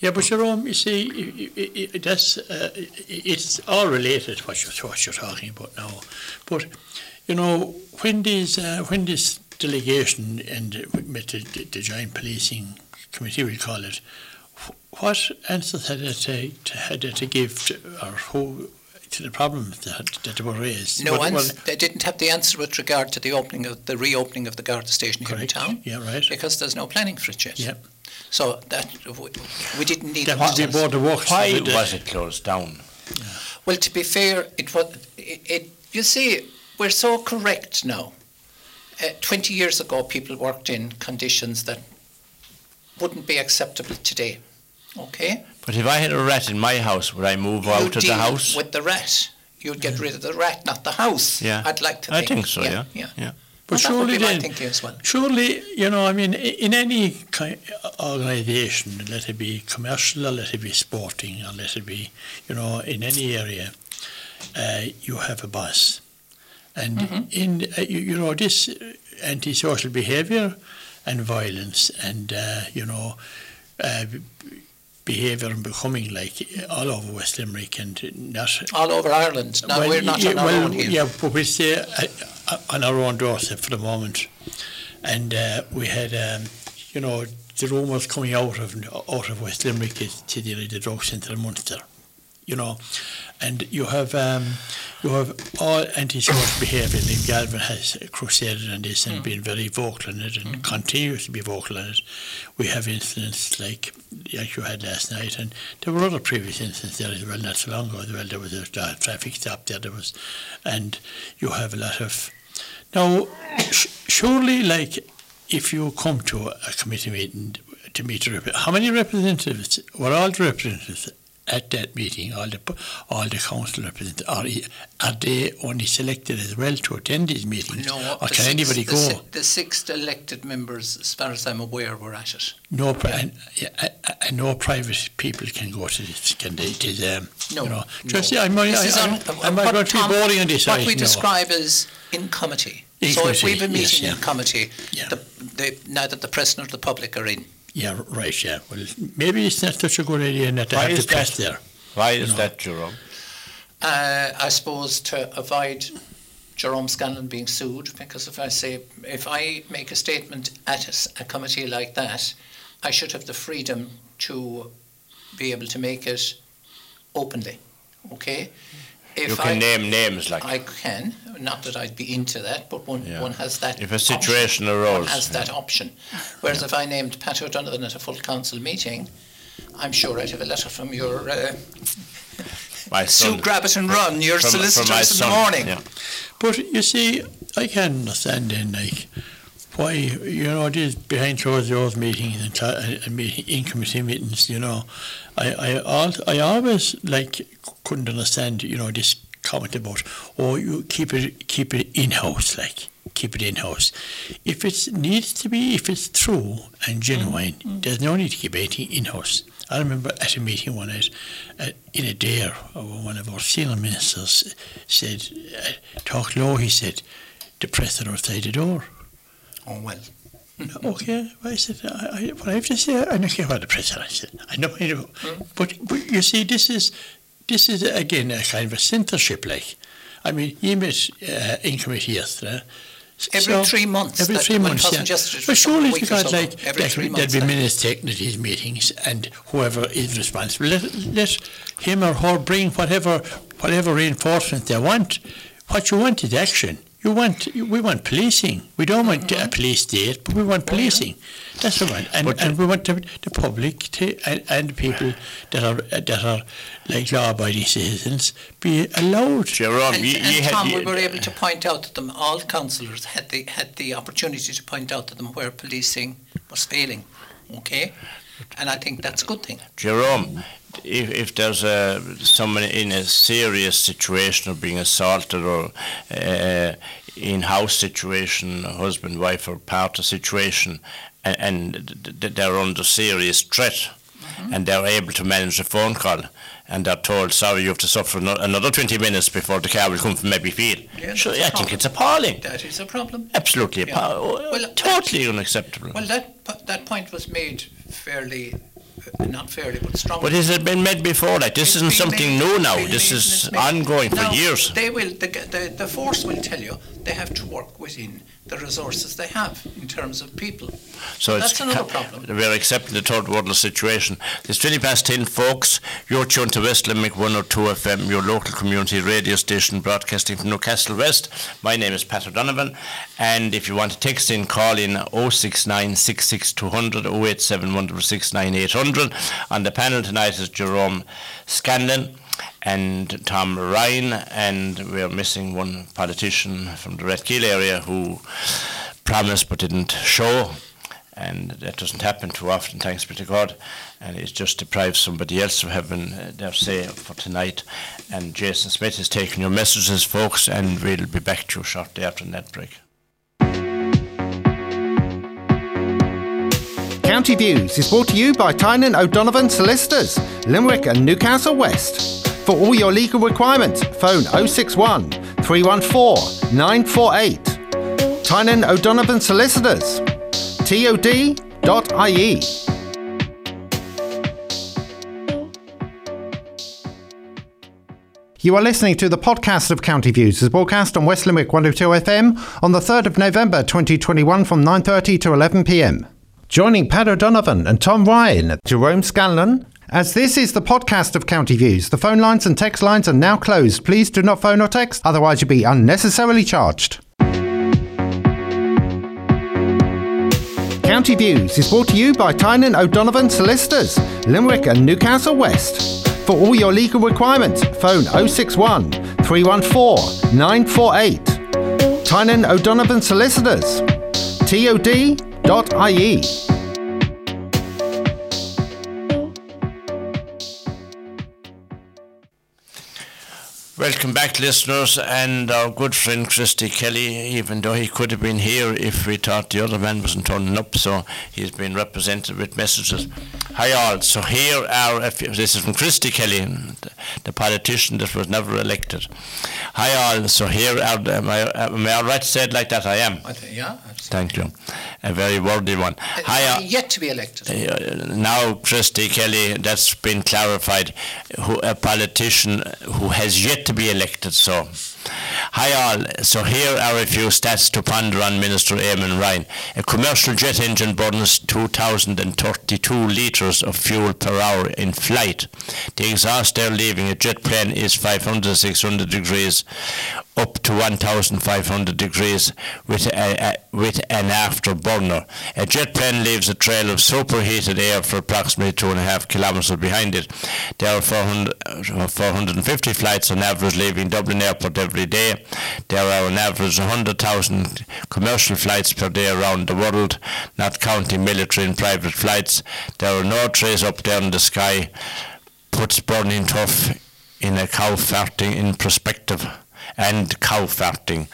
Yeah, but Jerome, you see, that's uh, it's all related what you're what you're talking about now. But you know, when these uh, when this delegation and with the, the, the joint policing committee, we call it, what answers had they to, to had it to give to, or who to the problems that that were raised? No, what- they didn't have the answer with regard to the opening of the reopening of the Garda station here in correct. town Yeah, right. because there's no planning for it yet. Yeah. So that we, we didn't need That the board of works. Why the- was it closed down? Well, to be fair, it was. It, it, you see, we're so correct now. Uh, Twenty years ago, people worked in conditions that wouldn't be acceptable today. Okay, But if I had a rat in my house, would I move you out of the house? with the rat. You'd get rid of the rat, not the house. Yeah. I'd like to I think. think so, yeah. yeah. Yeah. But Well, surely then, thinking as well. surely, you know, I mean, in any kind organisation, let it be commercial or let it be sporting or let it be, you know, in any area, uh, you have a boss. And Mm-hmm. in, uh, you, you know, this antisocial behaviour and violence and, uh, you know, uh, behaviour and becoming like all over West Limerick and not All over Ireland. Now we're not yeah, on our well, own here. Yeah, but we stay uh, uh, on our own doorstep for the moment, and uh, we had, um, you know, the rumours coming out of out of West Limerick is to the, the drug centre in Munster, you know, and you have um, you have all anti-social behaviour. Like Galvin has crusaded on this and been very vocal in it and continues to be vocal on it. We have incidents like like you had last night, and there were other previous incidents there as well, not so long ago as well. There was a traffic stop there, there was, and you have a lot of. Now, sh- surely, like, if you come to a committee meeting to meet, a rep- how many representatives were all the representatives at that meeting? All the all the council representatives are are they only selected as well to attend these meetings, No, or can six- anybody the go? si- the six elected members, as far as I'm aware, were at it. No, and, yeah, and- and no private people can go to this. Can they? It is, um, No, you know, no. just yeah, I'm, I, I, I'm what going to be boring on this. What I we describe as in committee. In so if we've a yes, meeting in committee, Yeah. the, the, now that the president of the public are in, Yeah, right. Yeah. Well, maybe it's not such a good idea not to Why have the is press that? there. Why is know. that, Jerome? uh, I suppose to avoid Jerome Scanlan being sued, because if I say, if I make a statement at a, s- a committee like that, I should have the freedom to be able to make it openly, okay? If You can I, name names like I can, not that I'd be into that, but one, Yeah. one has that. If a option. situation One arose, has that option. Whereas if I named Pat O'Donovan at a full council meeting, I'm sure I'd have a letter from your uh, my son. Sue, grab it and run. Your from- from my solicitors in the morning. yeah. But you see, I can't understand then, like, why, you know, these behind closed doors meetings and, cla- and and meeting, in committee meetings, you know, I, I, al- I always, like, couldn't understand, you know, this comment about, oh, you keep it, keep it in-house, like, keep it in-house. If it needs to be, if it's true and genuine, there's no need to keep anything in-house. I remember at a meeting one night, uh, in a dare, uh, one of our senior ministers said, uh, talk low, he said, the press are outside the door. Oh, well. Okay, well, I said, I, I, what I have to say, I don't care about the president. I said, I know, I know. But, but you see, this is, this is again a kind of a censorship, like. I mean, you met uh, in committee yesterday. Every three months, Every three months, yeah. wasn't yesterday, it But surely you got like. Every there- there'd months, be minutes taken at these meetings, and whoever is responsible, let, let him or her bring whatever whatever reinforcement they want. What you want is action. You want we want policing. We don't want Mm-hmm. a police state, but we want policing. That's what we want, and, But- and we want the, the public to and, and people that are that are like law-abiding citizens be allowed. Jerome, And, you, and you had, Tom, you- we were able to point out to them, all councillors had the, had the opportunity to point out to them where policing was failing, okay? And I think that's a good thing. Jerome, if, if there's a, someone in a serious situation of being assaulted or uh, in-house situation, husband, wife, or partner situation, and, and th- th- they're under serious threat, and they're able to manage a phone call, and they're told, sorry, you have to suffer another 20 minutes before the car will come from Abbeyfeale. Yeah, a I think it's appalling. That is a problem. Absolutely Yeah. appa- Well, totally unacceptable. Well, that, that point was made fairly, uh, not fairly, but strongly. But has it been made before? Like this isn't something made- new now. This is ongoing for Now, years. They will, the, the, the force will tell you they have to work within the resources they have in terms of people. So That's it's another problem. We're accepting the third world situation. It's 20 past 10, folks. You're tuned to West Limerick 102 FM, your local community radio station broadcasting from Newcastle West. My name is Pat O'Donovan. And if you want to text in, call in 069 66200 087 800. On the panel tonight is Jerome Scanlan and Tom Ryan, and we're missing one politician from the Rathkeale area who promised but didn't show, and that doesn't happen too often, thanks be to God, and it just deprives somebody else of having uh, their say for tonight. And Jason Smith has taken your messages, folks, and we'll be back to you shortly after that break. County Views is brought to you by Tynan O'Donovan Solicitors, Limerick and Newcastle West. For all your legal requirements, phone 061 314 948. Tynan O'Donovan Solicitors, tod.ie. You are listening to the podcast of County Views, as broadcast on West Limerick 102 FM on the 3rd of November 2021 from 9.30 to 11 pm. Joining Pat O'Donovan and Tom Ryan, at Jerome Scanlan. As this is the podcast of County Views, the phone lines and text lines are now closed. Please do not phone or text, otherwise you'll be unnecessarily charged. County Views is brought to you by Tynan O'Donovan Solicitors, Limerick and Newcastle West. For all your legal requirements, phone 061 314 948. Tynan O'Donovan Solicitors, tod.ie. Welcome back, listeners, and our good friend Christy Kelly, even though he could have been here if we thought the other man wasn't turning up, so he's been represented with messages. Hi all, so here are, a few, this is from Christy Kelly, the, politician that was never elected. Hi all, so here are, am, I, am I all right to say it like that? I am. Yeah. Thank you. A very worthy one. Hi all. Yet to be elected. Uh, now, Christy Kelly, that's been clarified. Who, a politician who has yet to be elected. So, hi all. So here are a few stats to ponder on Minister Eamon Ryan. A commercial jet engine burns 2,032 litres of fuel per hour in flight. The exhaust air leaving a jet plane is 500 600 degrees up to 1,500 degrees with, a, a, with an afterburner. A jet plane leaves a trail of superheated air for approximately two and a half kilometres behind it. There are 400, uh, 450 flights on average leaving Dublin Airport every day. There are on average 100,000 commercial flights per day around the world, not counting military and private flights. There are no trees up there in the sky. Puts burning tough in a cow farting in perspective and cow farting.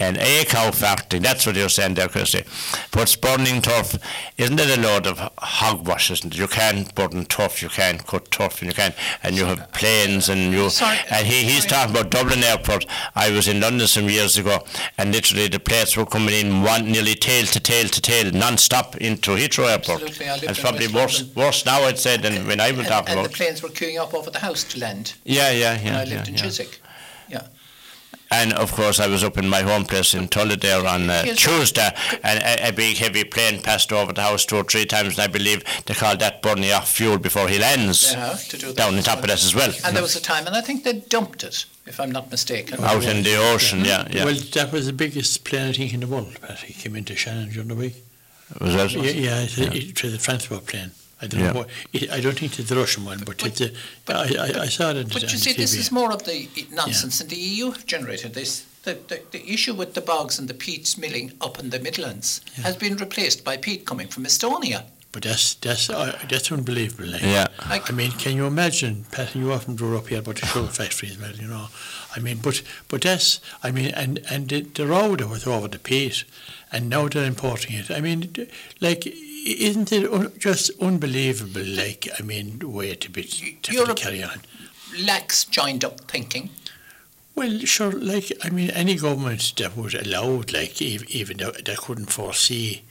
And a cow farting, that's what you're saying there, Christy. But burning turf, isn't it a load of hogwash, isn't it? You can't burn tough, you can't cut turf, and you can't, and you have planes, and you, Sorry. and he, he's talking about Dublin Airport. I was in London some years ago, and literally the planes were coming in one nearly tail to tail to tail, non-stop into Heathrow Airport. It's probably West worse, London. worse now, I'd say, than when I was and, talking and about. the planes were queuing up over the house to land. Yeah, yeah, when yeah. I lived yeah, in yeah. Chiswick. Yeah. And of course, I was up in my home place in Tulla on uh, Tuesday, and a, a big heavy plane passed over the house two or three times, and I believe they called that burning off fuel before he lands. They have to do that Down on as top well. of that as well. And there was a time, and I think they dumped it, if I'm not mistaken. out in the ocean, yeah, yeah. Well, that was the biggest plane I think in the world. Pat. He came into Shannon during the week. was that? Yeah, yeah, it's, a, it's a transport plane. I don't Yeah. know what. It, I don't think it's the Russian one, but, it's a. I, I, I saw it on, But you see, this is more of the nonsense, and the EU have generated this. The, the, the issue with the bogs and the peat milling up in the Midlands Yeah. has been replaced by peat coming from Estonia. But that's that's uh, that's unbelievable. Like. Yeah. Like- I mean, can you imagine, Pat? You often grew up here about the sugar factory as well, you know. I mean, but but that's I mean, and and the, the road that was over the peat, and now they're importing it. I mean, like, isn't it un- just unbelievable? Like, I mean, the way to be to, Europe- carry on. Lacks joined up thinking. Well, sure. Like, I mean, any government that would allow like, ev- even though that couldn't foresee,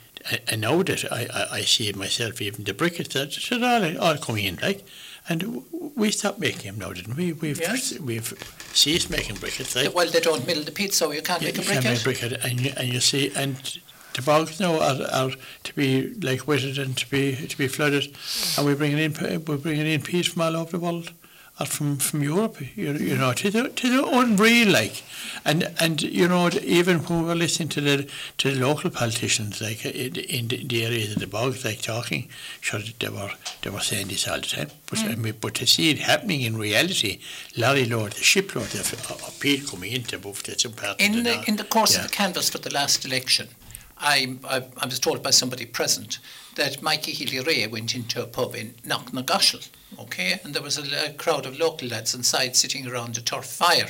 now that I, I, I see it myself, even the briquettes that all, all coming in, like, and we stopped making them now, didn't we? We've Yes. we've ceased making briquettes, like, Well, they don't mill the peat, so you can't yeah, make a you can't make briquette. briquette, and you, and you see, and the bogs now are, are to be like wetted and to be to be flooded, and we bring in we bringing in peat from all over the world, or from from Europe, you, you know, to the to the unreal like, and and you know even when we were listening to the to the local politicians like in, in the, the areas of the bogs like talking, sure they were they were saying this all the time, but mm. I mean, but to see it happening in reality, lorry load, the shipload of, of uh, uh, peat coming into both that's part In the in the course Yeah. of the canvass for the last election, I, I, I was told by somebody present that Mikey Healy-Rae went into a pub in Knocknagoshel, okay, and there was a, a crowd of local lads inside sitting around a turf fire,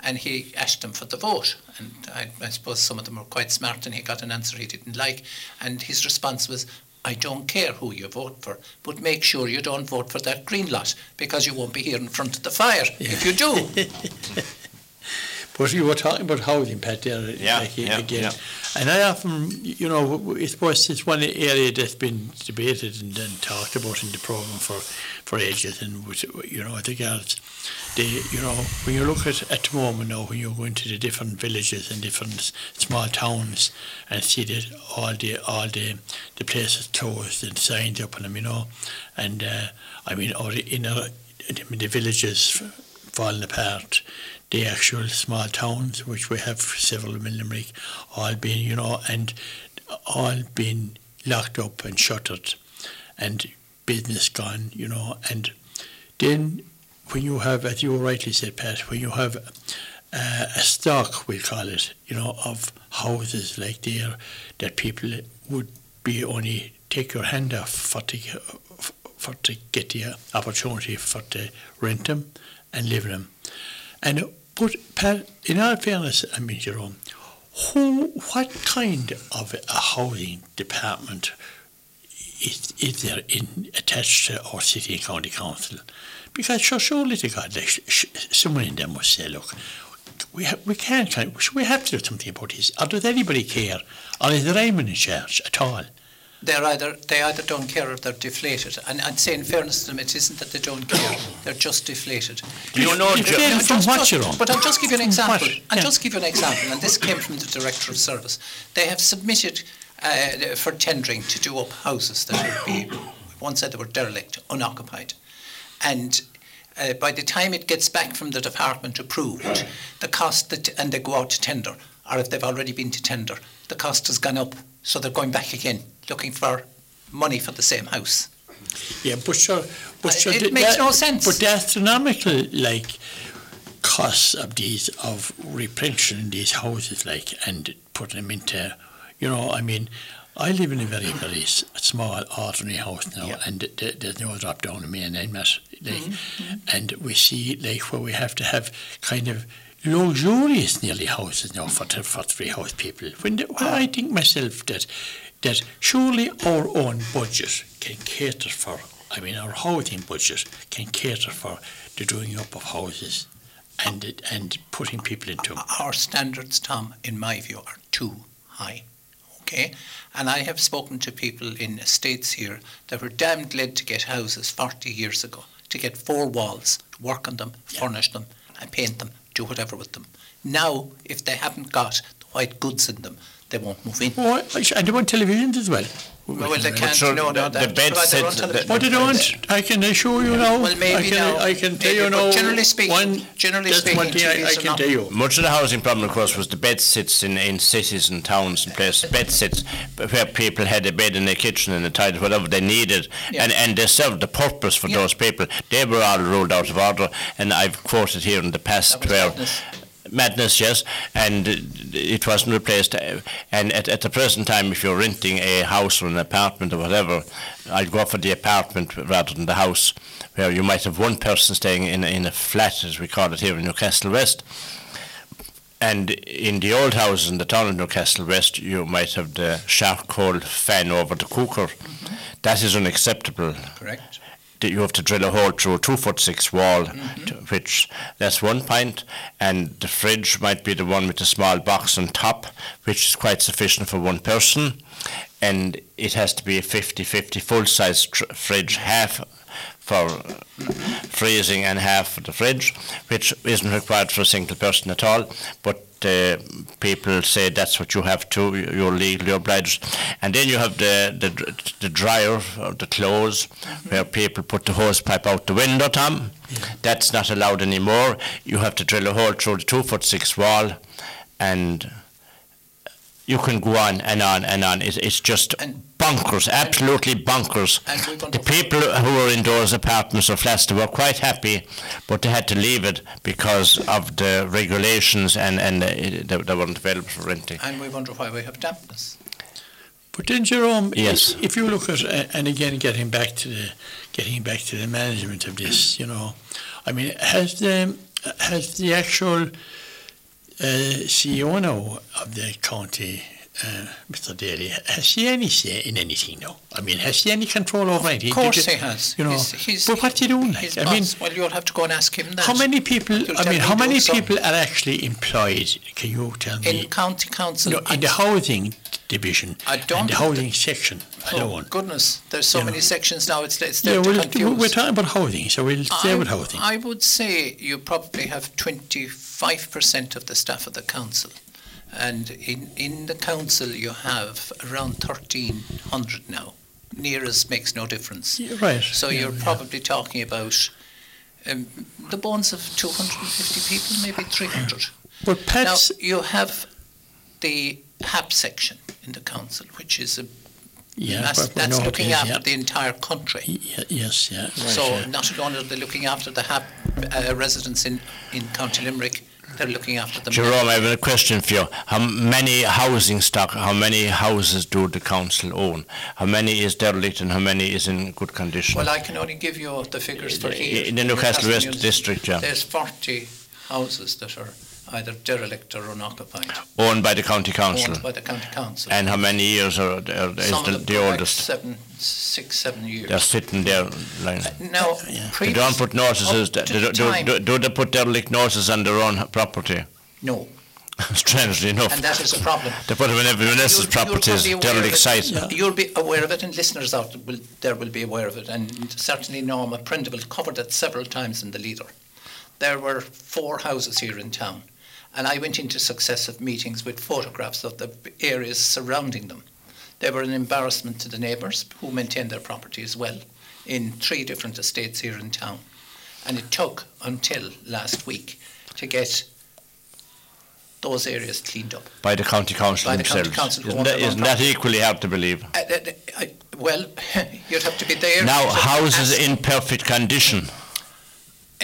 and he asked them for the vote, and I, I suppose some of them were quite smart, and he got an answer he didn't like, and his response was. I don't care who you vote for, but make sure you don't vote for that green lot because you won't be here in front of the fire if you do. But you were talking about housing, Pat, there Yeah, like, yeah, again. yeah. And I often, you know, w- w- I suppose it's one area that's been debated and, and talked about in the programme for, for ages. And, you know, I think it's, the, you know, when you look at at the moment now, when you go into the different villages and different small towns and see that all the all the the places closed and signs up on them, you know, and uh, I mean, or the inner I the villages falling apart, the actual small towns, which we have several in Limerick, all being, you know, and all being locked up and shuttered, and business gone, you know, and then when you have, as you rightly said, Pat, when you have uh, a stock, we call it, you know, of houses like there that people would be only take your hand off for to, for to get the opportunity for to rent them and live in them. And but Pat, in all fairness, I mean Jerome, who, what kind of a housing department is, is there in attached to our city and county council? Because sure, surely to God, like, sh- someone in them must say, look, we ha- we can't, can we have to do something about this. Or does anybody care? Or is there anyone in charge at all? They're either they either don't care or they're deflated. And I'd say, in fairness to them, it isn't that they don't care; they're just deflated. You know, Deflated from just- what, just- Jerome? But I'll just give you an From what? example. I'll Yeah. just give you an example, and this came from the Director of Service. They have submitted uh, for tendering to do up houses that would be, one said they were derelict, unoccupied. And Uh, by the time it gets back from the department approved, the cost that, and they go out to tender, or if they've already been to tender, the cost has gone up. So they're going back again, looking for money for the same house. Yeah, but sure, but Uh, sure, it makes that- no sense. But the astronomical like costs of these of replenishing these houses, like and putting them into, you know, I mean, I live in a very very small ordinary house now, Yeah. and th- th- there's no drop down in main end, like, Mm-hmm, and we see like where we have to have kind of luxurious nearly houses now for, for three house people. When, the, when I think myself that that surely our own budget can cater for, I mean, our housing budget can cater for the doing up of houses and it- and putting people into them. Our standards, Tom, in my view, are too high. Okay? And I have spoken to people in estates here that were damn glad to get houses 40 years ago, to get four walls, to work on them, furnish them, and paint them, do whatever with them. Now, if they haven't got the white goods in them, they won't move in. Oh, and they want televisions as well. Well, they can't sure, know the- that. the bed Provide their own sits- television. What they don't, I can assure you now. Well, maybe I can, now, I can tell maybe, you but now. generally speaking- one, generally that's speaking, one thing I, I TVs are can not- tell you. Much of the housing problem, of course, was the bed sits in, in cities and towns and places. Bed sits where people had a bed in their kitchen and a toilet, whatever they needed, Yeah. and, and they served the purpose for Yeah. those people. They were all ruled out of order, and I've quoted here in the past That was where madness. Madness, yes, and it wasn't replaced. And at, at the present time, if you're renting a house or an apartment or whatever, I'd go for the apartment rather than the house, where you might have one person staying in, a- in a flat, as we call it here in Newcastle West. And in the old houses in the town of Newcastle West, you might have the charcoal fan over the cooker. Mm-hmm. That is unacceptable Correct. You have to drill a hole through a two foot six wall, mm-hmm. to, which that's one pint, and the fridge might be the one with the small box on top, which is quite sufficient for one person, and it has to be a 50-50 full size tr- fridge, half for freezing and half for the fridge, which isn't required for a single person at all, but uh, people say that's what you have to, you- you're legally obliged. And then you have the, the, the dryer, or the clothes, where people put the hose pipe out the window, Tom. That's not allowed anymore. You have to drill a hole through the two foot six wall, and you can go on and on and on. It, it's just And- bonkers, absolutely bonkers. And we're going The people who were in those apartments or flats, they were quite happy, but they had to leave it because of the regulations and, and uh, they, they weren't available for renting. And we wonder why we have dampness. But then, Jerome, Yes. if you look at, and again, getting back to the, getting back to the management of this, you know, I mean, has the, has the actual Uh, CEO now of the county, uh, Mr. Daly, has he any say in anything now? I mean, has he any control over anything? Of course Did he has. You know, He's- he's- but what's he doing? Like? I mean, well, you'll have to go and ask him that. how many people? I mean, how many people are actually employed? Can you tell me? in county council? no, in the housing division I don't and the housing section Oh, alone. goodness, there's so You many know. sections now. It's it's Yeah, well, we're talking about housing, so we'll stay with housing. I would say you probably have 25% of the staff of the council. And in, in the council, you have around 1,300 now. Nearest makes no difference. Yeah, right. So yeah, you're yeah. probably talking about um, the bones of 250 people, maybe 300. But Now, you have the HAP section in the council, which is a, yeah, that's, that's looking is, after yeah. the entire country. Y- Yes, yeah. right, So yeah. not only are they looking after the HAP uh, residents in, in County Limerick, they're looking after them. Jerome, I have a question for you. How many housing stock, how many houses do the council own? How many is derelict and how many is in good condition? Well, I can only give you the figures for here. in the Newcastle West district, yeah. There's 40 houses that are either derelict or unoccupied, Owned by the county council? owned by the county council. And how many years are, are, is Some the, of them the go back oldest? seven, six, seven years. They're sitting there lying. Uh, now, They previous- don't put notices, up to do, the do, time- do, do they put derelict notices on their own property? No, Strangely enough. and that is a problem. They put them in everyone else's You'll- you'll properties, probably aware of derelict it. site. You'll be aware of it, and listeners out will, there will be aware of it. And certainly Norma Prendiville covered it several times in the leader. There were four houses here in town, and I went into successive meetings with photographs of the areas surrounding them. They were an embarrassment to the neighbours who maintained their property as well in three different estates here in town. And it took until last week to get those areas cleaned up. By the county council By the themselves. council, isn't that, isn't that equally hard to believe? Uh, uh, uh, well, you'd have to be there. Now, houses in perfect condition.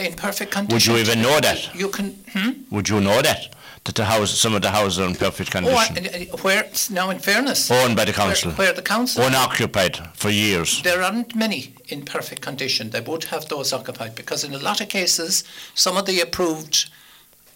In perfect condition. Would you even know that? You can. Hmm? Would you know that? That the house, some of the houses are in perfect Oh, condition. uh, where now, in fairness, Owned by the where, council. where the council Unoccupied for years. There aren't many in perfect condition. They would have those occupied because, in a lot of cases, some of the approved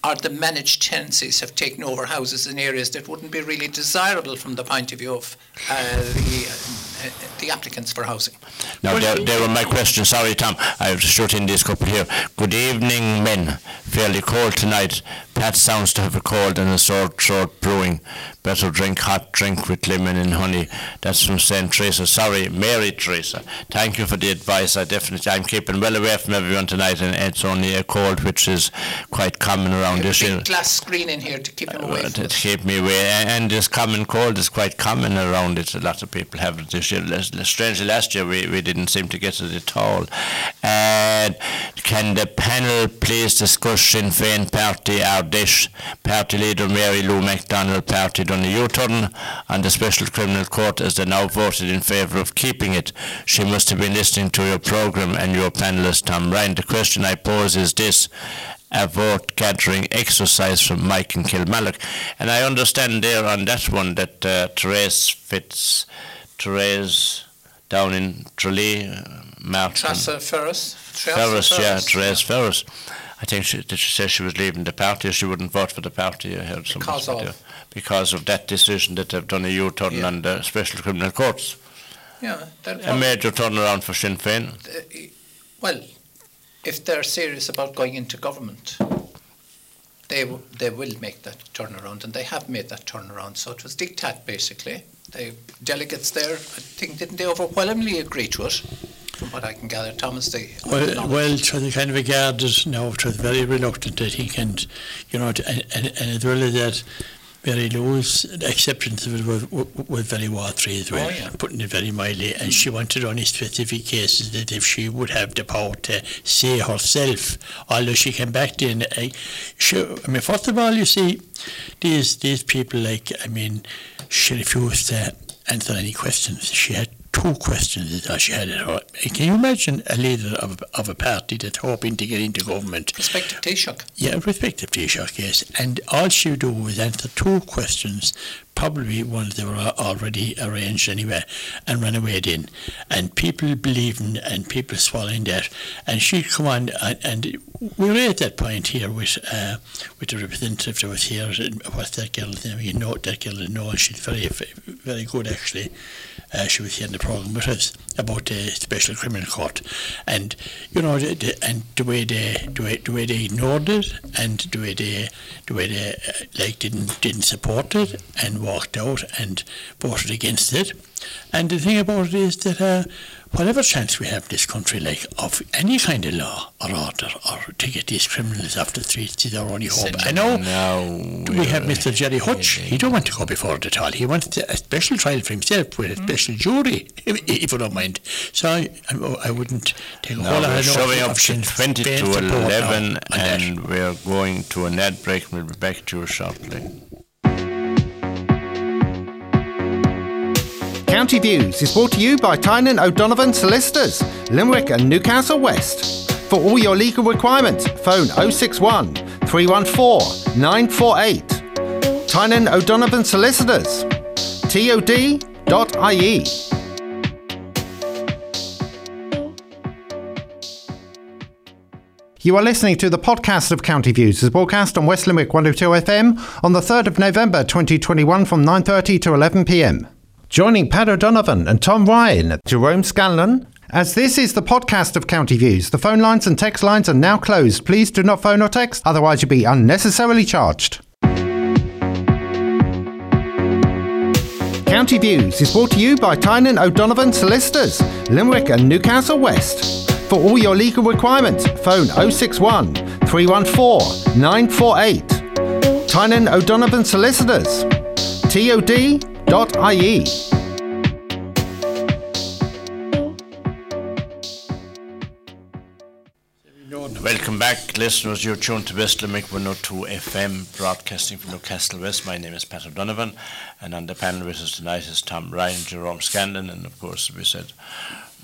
or the managed tenancies have taken over houses in areas that wouldn't be really desirable from the point of view of uh, the, uh, the applicants for housing. Now, there, there were my questions. Sorry, Tom. I have to shut in this couple here. Good evening, men. Fairly cold tonight. Pat sounds to have a cold and a sore throat brewing. Better drink hot drink with lemon and honey. That's from St. Teresa. Sorry, Mary Teresa. Thank you for the advice. I definitely, I'm keeping well away from everyone tonight, and it's only a cold which is quite common around this a area. big glass screen in here to keep him away Uh, from to it. keep me away. And this common cold is quite common around it. A lot of people have it this year. Las- Strangely, last year we, we didn't seem to get it at all. And can the panel please discuss Sinn Féin Party Ard Fheis, Party Leader Mary Lou McDonald Party U-turn on the Special Criminal Court as they now voted in favour of keeping it? She must have been listening to your programme and your panellist Tom Ryan. The question I pose is this a vote gathering exercise from Mike and Kilmallock. And I understand there on that one that uh, Therese Fitz, Therese down in Tralee, uh, Martin. Toiréasa Ferris. Ferris, yeah, Ferris, Therese Ferris. I think she, did she say she was leaving the party, or she wouldn't vote for the party? I heard Because of? that. Because of that decision that they've done a U-turn Yeah. on the special criminal courts. Yeah, A major turnaround for Sinn Féin. uh, well, if they're serious about going into government, they w- they will make that turnaround, and they have made that turnaround. So it was diktat basically. The delegates there, I think, didn't they overwhelmingly agree to it? From what I can gather, Thomas, they. Well, well, to the kind of regarded now, to the very reluctant, I think, and you know, and, and, and it's really that Mary Lou's acceptance of it was, was, very watery as well, Oh, yeah. putting it very mildly. And she wanted only specific cases that if she would have the power to say herself, although she came back in, I, she, I mean, first of all, you see, these these people, like, I mean, she refused to answer any questions. She had two questions that she had at her. Can you imagine a leader of, of a party that's hoping to get into government Prospective Taoiseach. yeah, respective Taoiseach, yes. And all she would do was answer two questions, probably ones that were already arranged anyway, and run away then. And people believing and people swallowing that. And she'd come on, and, and we were at that point here with uh, with the representative that was here. What's that girl's name? You know that girl, no, she's very, very good actually. Uh, she was here in the programme with us about the special criminal court, and you know, the, the, and the way they, the way, the way they ignored it, and the way they, the way they uh, like didn't didn't support it, and walked out and voted against it. And the thing about it is that uh, whatever chance we have in this country, like of any kind of law or order, or to get these criminals off the streets, is our only hope. I know. Now We have Mr. Gerry Hutch. He don't want to go before it at all. He wants a special trial for himself with a special jury, if, if you don't mind. So I, I, I wouldn't take a whole lot of showing notice up of to 20 to 11 on that. and we're going to an ad break. We'll be back to you shortly. County Views is brought to you by Tynan O'Donovan Solicitors, Limerick and Newcastle West. For all your legal requirements, phone 061 314 948. Tynan O'Donovan Solicitors, tod.ie. You are listening to the podcast of County Views, as broadcast on West Limerick 102 FM on the 3rd of November 2021 from 9.30 to 11pm. Joining Pat O'Donovan and Tom Ryan, at Jerome Scanlan. As this is the podcast of County Views, the phone lines and text lines are now closed. Please do not phone or text, otherwise you'll be unnecessarily charged. County Views is brought to you by Tynan O'Donovan Solicitors, Limerick and Newcastle West. For all your legal requirements, phone 061 314 948. Tynan O'Donovan Solicitors, tod.ie. No, Welcome back, listeners. You're tuned to West Limerick 102 FM, broadcasting from Newcastle West. My name is Pat O'Donovan, and on the panel with us tonight is Tom Ryan, Jerome Scanlan, and of course, we said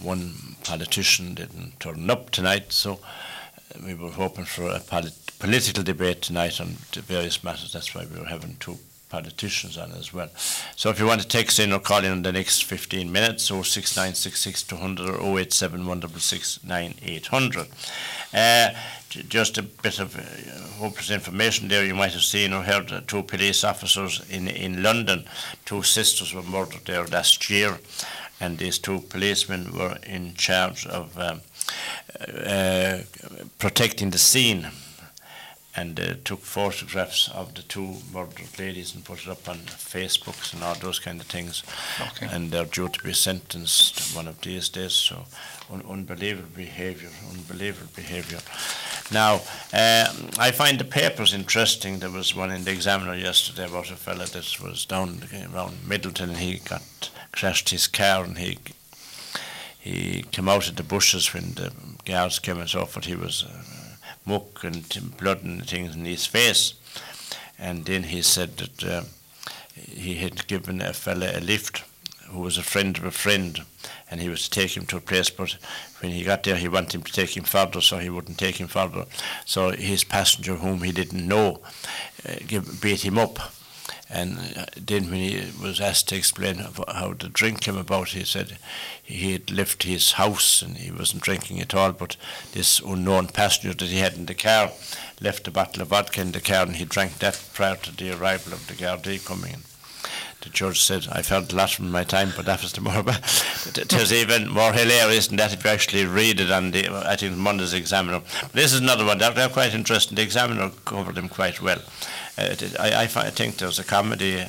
one politician didn't turn up tonight, so uh, we were hoping for a polit- political debate tonight on various matters. That's why we were having two politicians on as well. So if you want to text in or call in in the next 15 minutes, 06966 200 or 087 166 9800. Uh, just a bit of uh, hopeless information there. You might have seen or heard uh, two police officers in, in London, two sisters were murdered there last year, and these two policemen were in charge of um, uh, protecting the scene and uh, took photographs of the two murdered ladies and put it up on Facebook and all those kind of things. Okay. And they're due to be sentenced one of these days. So, un- unbelievable behaviour, unbelievable behaviour. Now, uh, I find the papers interesting. There was one in the Examiner yesterday about a fella that was down around Midleton and he got crashed his car and he he came out of the bushes when the guards came and so forth. He was uh, muck and blood and things in his face. And then he said that uh, he had given a fella a lift who was a friend of a friend and he was to take him to a place but when he got there he wanted him to take him further so he wouldn't take him further so his passenger whom he didn't know uh, give, beat him up and uh, then when he was asked to explain how the drink came about, he said he had left his house and he wasn't drinking at all, but this unknown passenger that he had in the car left a bottle of vodka in the car and he drank that prior to the arrival of the Gardaí coming in. The judge said, I've heard a lot from my time, but that was the more. it was even more hilarious than that if you actually read it on the, I think, Monday's Examiner. This is another one. They're, they're quite interesting. The Examiner covered them quite well. Uh, I, I, think there's a comedy,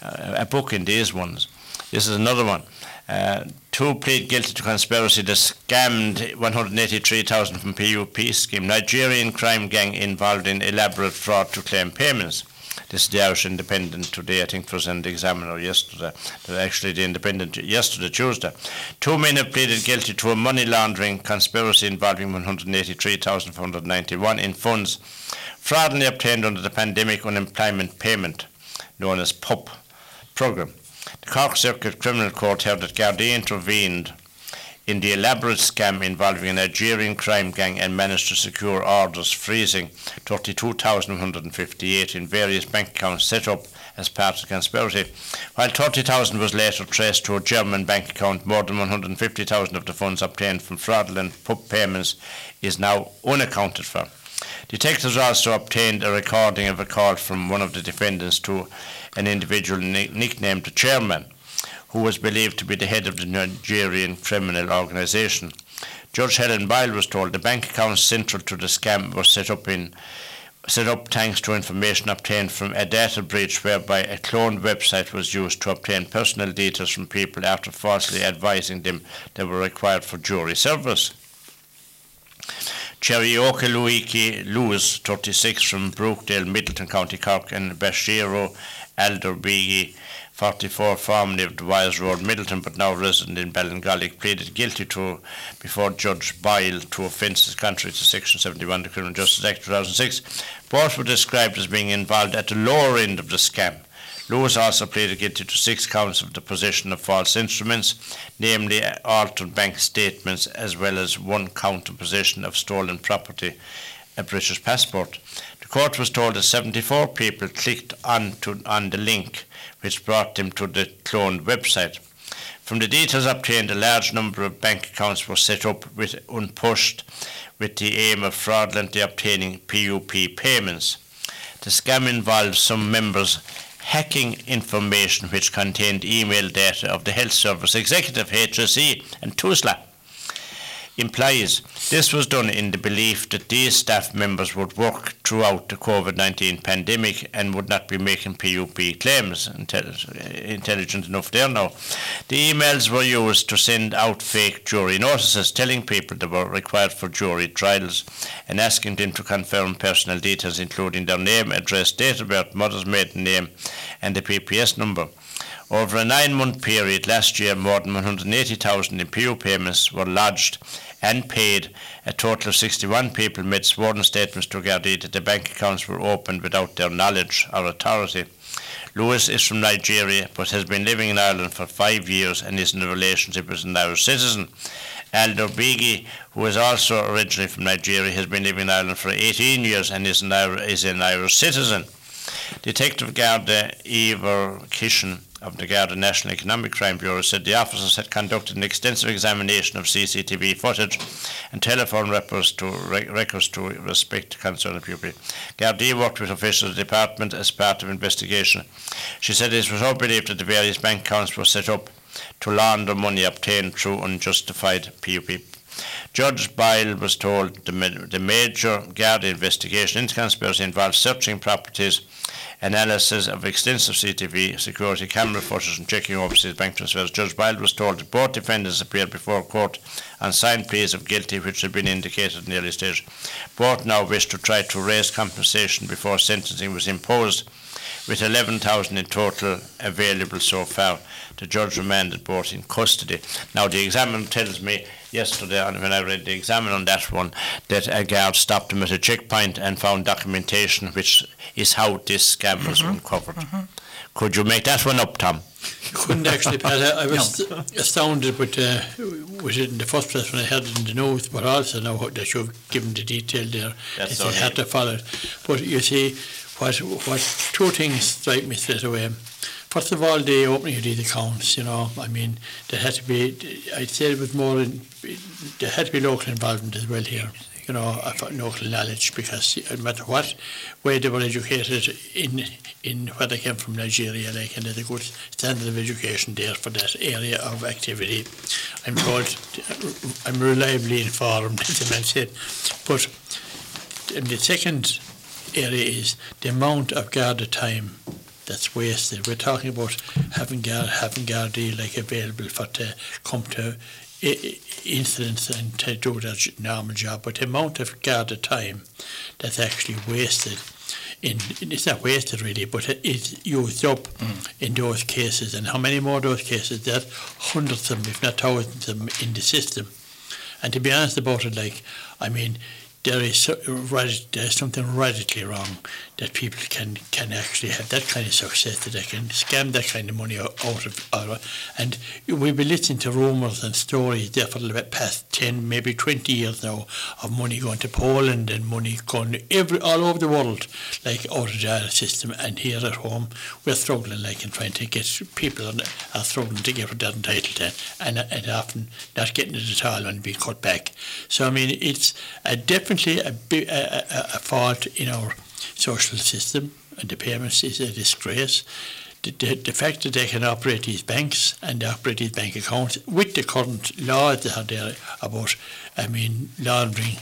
uh, a book in these ones. This is another one. Uh, two plead guilty to conspiracy that scammed 183,000 from PUP scheme. Nigerian crime gang involved in elaborate fraud to claim payments. This is the Irish Independent today. I think it was in the Examiner yesterday. Actually, the Independent yesterday, Tuesday. Two men have pleaded guilty to a money laundering conspiracy involving 183,491 in funds fraudulently obtained under the Pandemic Unemployment Payment, known as PUP program. The Cork Circuit Criminal Court held that Gardaí intervened in the elaborate scam involving a Nigerian crime gang and managed to secure orders freezing 32,158 in various bank accounts set up as part of the conspiracy. While 30,000 was later traced to a German bank account, more than 150,000 of the funds obtained from fraudulent PUP payments is now unaccounted for. Detectives also obtained a recording of a call from one of the defendants to an individual nicknamed the chairman, who was believed to be the head of the Nigerian criminal organisation. Judge Helen Boyle was told the bank accounts central to the scam were set up in set up thanks to information obtained from a data breach whereby a cloned website was used to obtain personal details from people after falsely advising them they were required for jury service. Cherioka Luiki Lewis, 36, from Brookdale, Midleton, County Cork, and Bashiro Alderbigi, 44, formerly of the Wise Road, Midleton, but now resident in Ballincollig, pleaded guilty to before Judge Boyle to offences contrary to Section 71 of the Criminal Justice Act 2006. Both were described as being involved at the lower end of the scam. Lewis also pleaded guilty to six counts of the possession of false instruments, namely altered bank statements, as well as one count of possession of stolen property, a British passport. The court was told that 74 people clicked on, to, on the link which brought them to the cloned website. From the details obtained, a large number of bank accounts were set up with unpushed with the aim of fraudulently obtaining PUP payments. The scam involved some members hacking information which contained email data of the Health Service Executive, HSE, and TUSLA implies this was done in the belief that these staff members would work throughout the COVID 19 pandemic and would not be making PUP claims. Intelligent enough there now. The emails were used to send out fake jury notices telling people they were required for jury trials and asking them to confirm personal details, including their name, address, date of birth, mother's maiden name, and the PPS number. Over a nine-month period last year, more than 180,000 in payments were lodged and paid. A total of 61 people made sworn statements to Gardaí that the bank accounts were opened without their knowledge or authority. Lewis is from Nigeria but has been living in Ireland for five years and is in a relationship with an Irish citizen. Aldo Bigi, who is also originally from Nigeria, has been living in Ireland for 18 years and is an, is an Irish citizen. Detective Garda Ivor Kishan of the Garda National Economic Crime Bureau said the officers had conducted an extensive examination of CCTV footage and telephone records to, records to respect concerned people. Garda worked with officials of the department as part of investigation. She said it was all believed that the various bank accounts were set up to launder money obtained through unjustified PUP. Judge Boyle was told the, the major Garda investigation into conspiracy involved searching properties analysis of extensive CTV security camera footage and checking overseas bank transfers. Judge Bild was told that both defendants appeared before court and signed pleas of guilty, which had been indicated in the early stage. Both now wish to try to raise compensation before sentencing was imposed, with 11,000 in total available so far. The judge remanded both in custody. Now, the examiner tells me yesterday when I read the examiner on that one that a guard stopped him at a checkpoint and found documentation which is how this scam was mm-hmm. uncovered. Mm-hmm. Could you make that one up, Tom? couldn't actually, Pat. I, I was no. astounded with, uh, with it in the first place when I heard it in the news, but also now that you've given the detail there, That's that they had to follow it. But you see, what, what two things strike me straight away. First of all, the opening of these accounts, you know, I mean, there had to be, I'd say it was more, in, there had to be local involvement as well here, you know, of local knowledge, because no matter what way they were educated in in where they came from Nigeria, like, and there's a good standard of education there for that area of activity. I'm told, I'm reliably informed, as the man said, but the second area is the amount of Garda time that's wasted. We're talking about having guard, having Gardaí like available for to come to incidents and to do their normal job, but the amount of Garda time that's actually wasted in it's not wasted really, but it is used up mm. in those cases. And how many more of those cases? There's hundreds of them, if not thousands of them, in the system. And to be honest about it, like I mean, there is something radically wrong that people can can actually have that kind of success that they can scam that kind of money out of, and we've been listening to rumours and stories there for the past 10 maybe 20 years now of money going to Poland and money going every all over the world like out of the system. And here at home we're struggling like in trying to get people are struggling to get what they're entitled to and, and often not getting it at all and being cut back. So I mean it's a definitely a, a, a, a fault in our social system, and the payments is a disgrace. The, the, the, fact that they can operate these banks and they operate these bank accounts with the current laws that are there about, I mean, laundering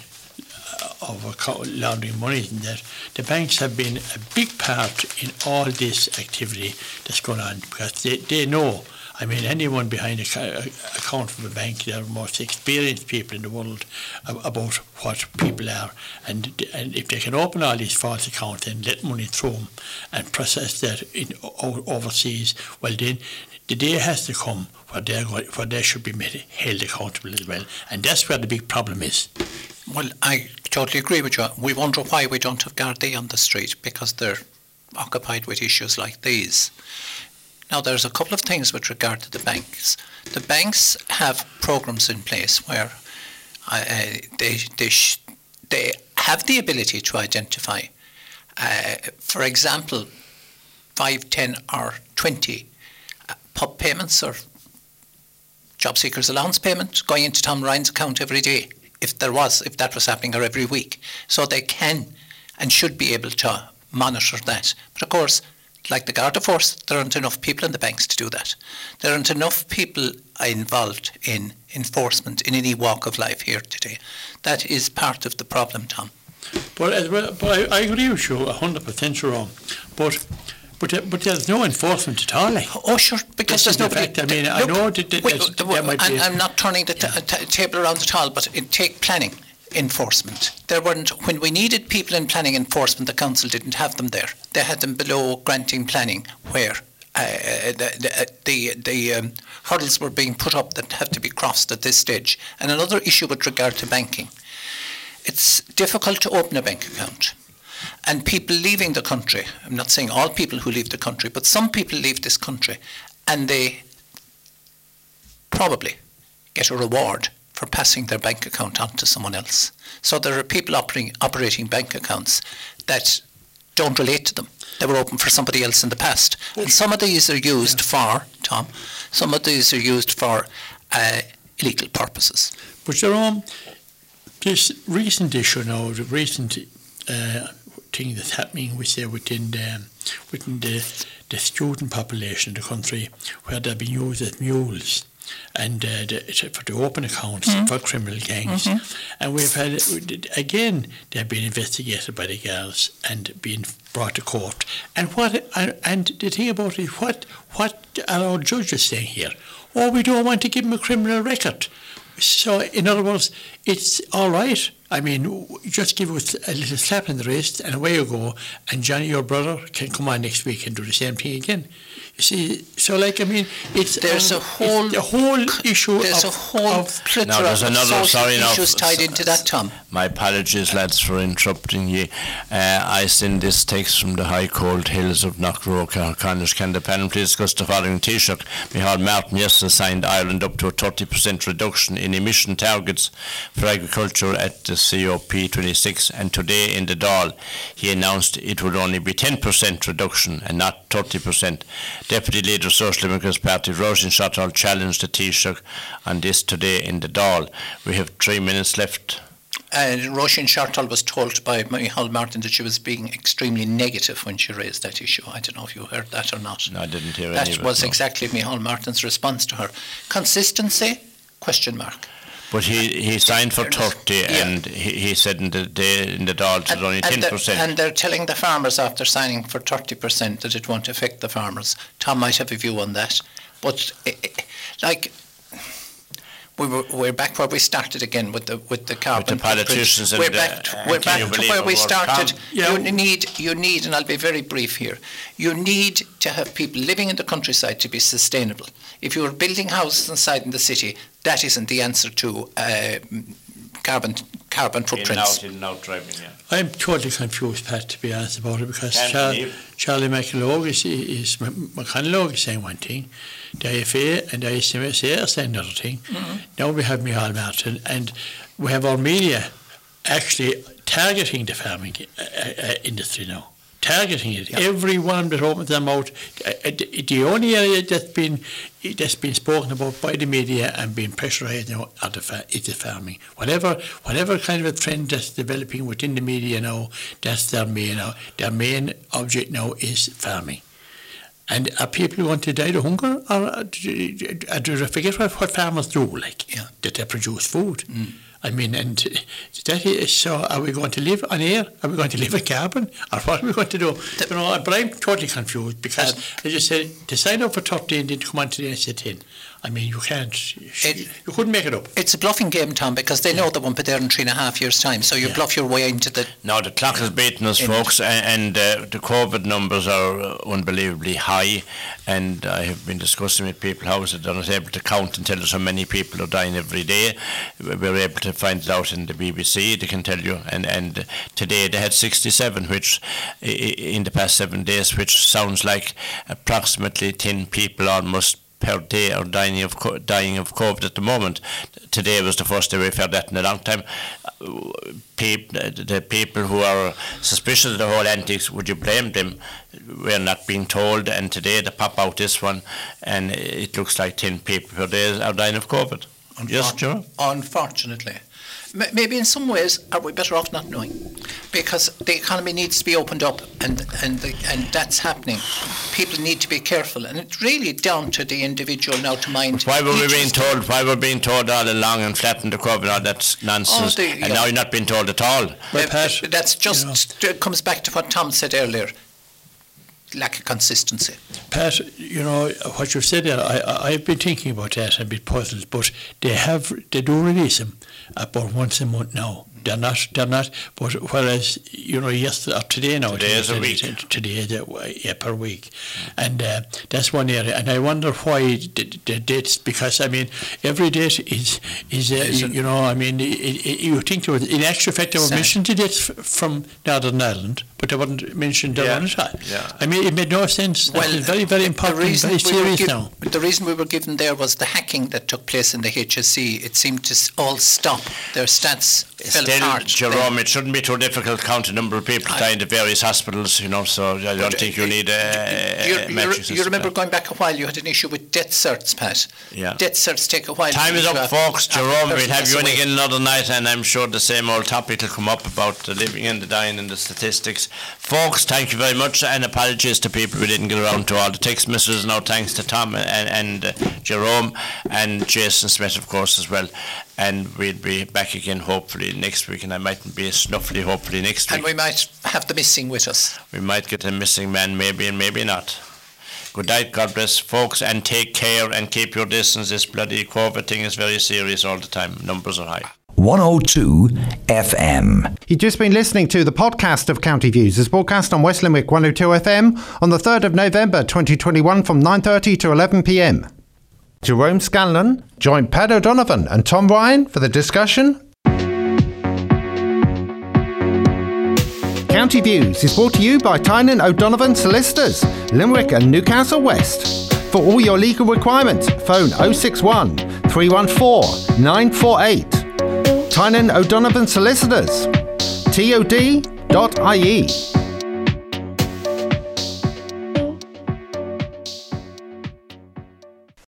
uh, of laundering money and that the banks have been a big part in all this activity that's going on because they, they know I mean, anyone behind a uh, account of a bank, they're the most experienced people in the world about what people are. And, and if they can open all these false accounts and let money through them and process that in, overseas, well, then the day has to come where, they're going, where they should be made, held accountable as well. And that's where the big problem is. Well, I totally agree with you. We wonder why we don't have Gardaí on the street because they're occupied with issues like these. Now, there's a couple of things with regard to the banks. The banks have programs in place where uh, they, they, sh- they have the ability to identify, uh, for example, 5, 10, or 20 uh, PUP payments or job seekers allowance payments going into Tom Ryan's account every day, if there was, if that was happening, or every week. So they can and should be able to monitor that. But of course, like the Garda Force, there aren't enough people in the banks to do that. There aren't enough people involved in enforcement in any walk of life here today. That is part of the problem, Tom. But, uh, but I, I agree with you 100% wrong. But but, uh, but there's no enforcement at all. Like. Oh, sure, because there's no. Fact. I mean, look, I know that, that, wait, that might be. I'm not turning the t- t- table around at all, but it take planning enforcement. There weren't when we needed people in planning enforcement. The council didn't have them there. They had them below granting planning, where uh, the the, the um, hurdles were being put up that have to be crossed at this stage. And another issue with regard to banking, it's difficult to open a bank account. And people leaving the country, I'm not saying all people who leave the country, but some people leave this country and they probably get a reward for passing their bank account on to someone else. So there are people operating, operating bank accounts that don't relate to them. They were open for somebody else in the past. And some of these are used for, Tom, some of these are used for uh, illegal purposes. But Jerome, this recent issue now, the recent uh, thing that's happening with, uh, within, the, within the, the student population in the country, where they're being used as mules and uh, the, for the open accounts mm-hmm. for criminal gangs. Mm-hmm. And we've had, again, they've been investigated by the girls and being brought to court. And what and, and the thing about it, what, what are our judges saying here? Oh, we don't want to give them a criminal record. So, in other words, it's all right. I mean, just give us a little slap in the wrist and away you go. And Johnny, your brother, can come on next week and do the same thing again. You see, so like I mean, it's there's um, a whole the whole issue. There's of, a whole plethora now, there's of another, social sorry, issues now, tied into that, Tom. My apologies, lads, for interrupting you. Uh, I send this text from the high cold hills of Knockroke, Connacht. Can the panel please discuss the following Taoiseach? Micheál Martin yesterday signed Ireland up to a 30% reduction in emission targets for agriculture at the COP26, and today in the Dáil he announced it would only be 10% reduction and not 30%. Deputy Leader of the Social Democrats Party Roisin Shortall challenged the Taoiseach on this today in the Dáil. We have three minutes left. And uh, Roisin was told by Micheál Martin that she was being extremely negative when she raised that issue. I don't know if you heard that or not. No, I didn't hear that any of was no. exactly Micheál Martin's response to her. Consistency? Question mark. But he, he signed for 30 Yeah. and he, he said in the day in the Dáil it was only and, 10%. they're, and they're telling the farmers after signing for 30% that it won't affect the farmers. Tom might have a view on that. But, eh, eh, like, we were, we're back where we started again with the with the carbon. footprint. politicians and, we're back, to, uh, we're back to where we started. Yeah. You need, you need, and I'll be very brief here. You need to have people living in the countryside to be sustainable. If you are building houses inside in the city, that isn't the answer to uh, carbon carbon in footprints. out, in out driving, yeah. I'm totally confused, Pat, to be honest about it, because Char- Charlie McLeod is, is McConalogue is saying one thing, the IFA and the ICMSA are saying another thing. Mm-hmm. Now we have Micheál Martin, and we have our media actually targeting the farming uh, uh, industry now. Targeting it, everyone that opens their mouth. Uh, uh, the, only area that's been that's been spoken about by the media and being pressurised now are the is the farming. Whatever whatever kind of a trend that's developing within the media now, that's their main uh, their main object now is farming. And are people going to die of hunger, or do do they forget what, what farmers do? Like Yeah. that they produce food. I mean, and that is so. Are we going to live on air? Are we going to live on carbon, or what are we going to do? you know, but I'm totally confused because, uh, as you said, to sign up for thirty and then to come on to the NC ten. I mean, you can't. You, It- you couldn't make it up. It's a bluffing game, Tom, because they know they won't be there in three and a half years' time. So you Yeah. bluff your way into the. Now the clock is beating us, folks, a- and uh, the COVID numbers are uh, unbelievably high. And I have been discussing with people how is it they're not able to count and tell us how many people are dying every day. We're able to find it out in the BBC. They can tell you. And and today they had 67, which i- i- in the past seven days, which sounds like approximately 10 people almost per day are dying of dying of COVID at the moment. Today was the first day we've had that in a long time. The people who are suspicious of the whole antics, would you blame them? We're not being told, and today they pop out this one, and it looks like 10 people per day are dying of COVID. Yes, Joe? Unfortunately. M- Maybe in some ways, are we better off not knowing? Because the economy needs to be opened up, and and the, and that's happening. People need to be careful, and it's really down to the individual now to mind. Why were we being told? Why were we being told all along and flatten the curve and all that nonsense? Oh, the- and yeah. now you're not being told at all. Well, Uh, Pat, that's just you know- comes back to what Tom said earlier. Lack of consistency. Pat, you know what you've said there. I, I've been thinking about that and been puzzled, but they have they do release them about once a month now, they're not. They're not. But whereas you know, yesterday or today now, Today is a week. Today, the- yeah, per week, and uh, that's one area. And I wonder why the, the dates. Because I mean, every date is is uh, you, you know. I mean, it, it, you think there was, in actual fact they were Sad. mentioned the dates from Northern Ireland, but they weren't mentioned the Yeah, one at all. yeah. I mean, it made no sense. That is very very important, very we were serious giv- now. The reason we were given there was the hacking that took place in the HSE It seemed to all stop. Their stats fell Still. Jerome, it shouldn't be too difficult to count the number of people dying in various hospitals, you know, so I don't think you uh, need a, You, you, uh, you remember going back a while, you had an issue with death certs, Pat. Yeah. Death certs take a while. Time is up, folks. Jerome, we'll have you in again another night, and I'm sure the same old topic will come up about the living and the dying and the statistics. Folks, thank you very much, and apologies to people we didn't get around to all the text messages. No thanks to Tom and, and uh, Jerome and Jason Smith, of course, as well. And we'll be back again hopefully next week, and I mightn't be as snuffly hopefully next week. And we might have the missing with us. We might get a missing man, maybe and maybe not. Good night, God bless, folks, and take care and keep your distance. This bloody COVID thing is very serious all the time. Numbers are high. 102 FM. You've just been listening to the podcast of County Views as broadcast on West Limerick 102 FM on the 3rd of November 2021 from 9.30 to 11pm. Jerome Scanlan joined Pat O'Donovan and Tom Ryan for the discussion. County Views is brought to you by Tynan O'Donovan Solicitors, Limerick and Newcastle West. For all your legal requirements, phone 061 314 948. Tynan O'Donovan Solicitors. TOD.ie.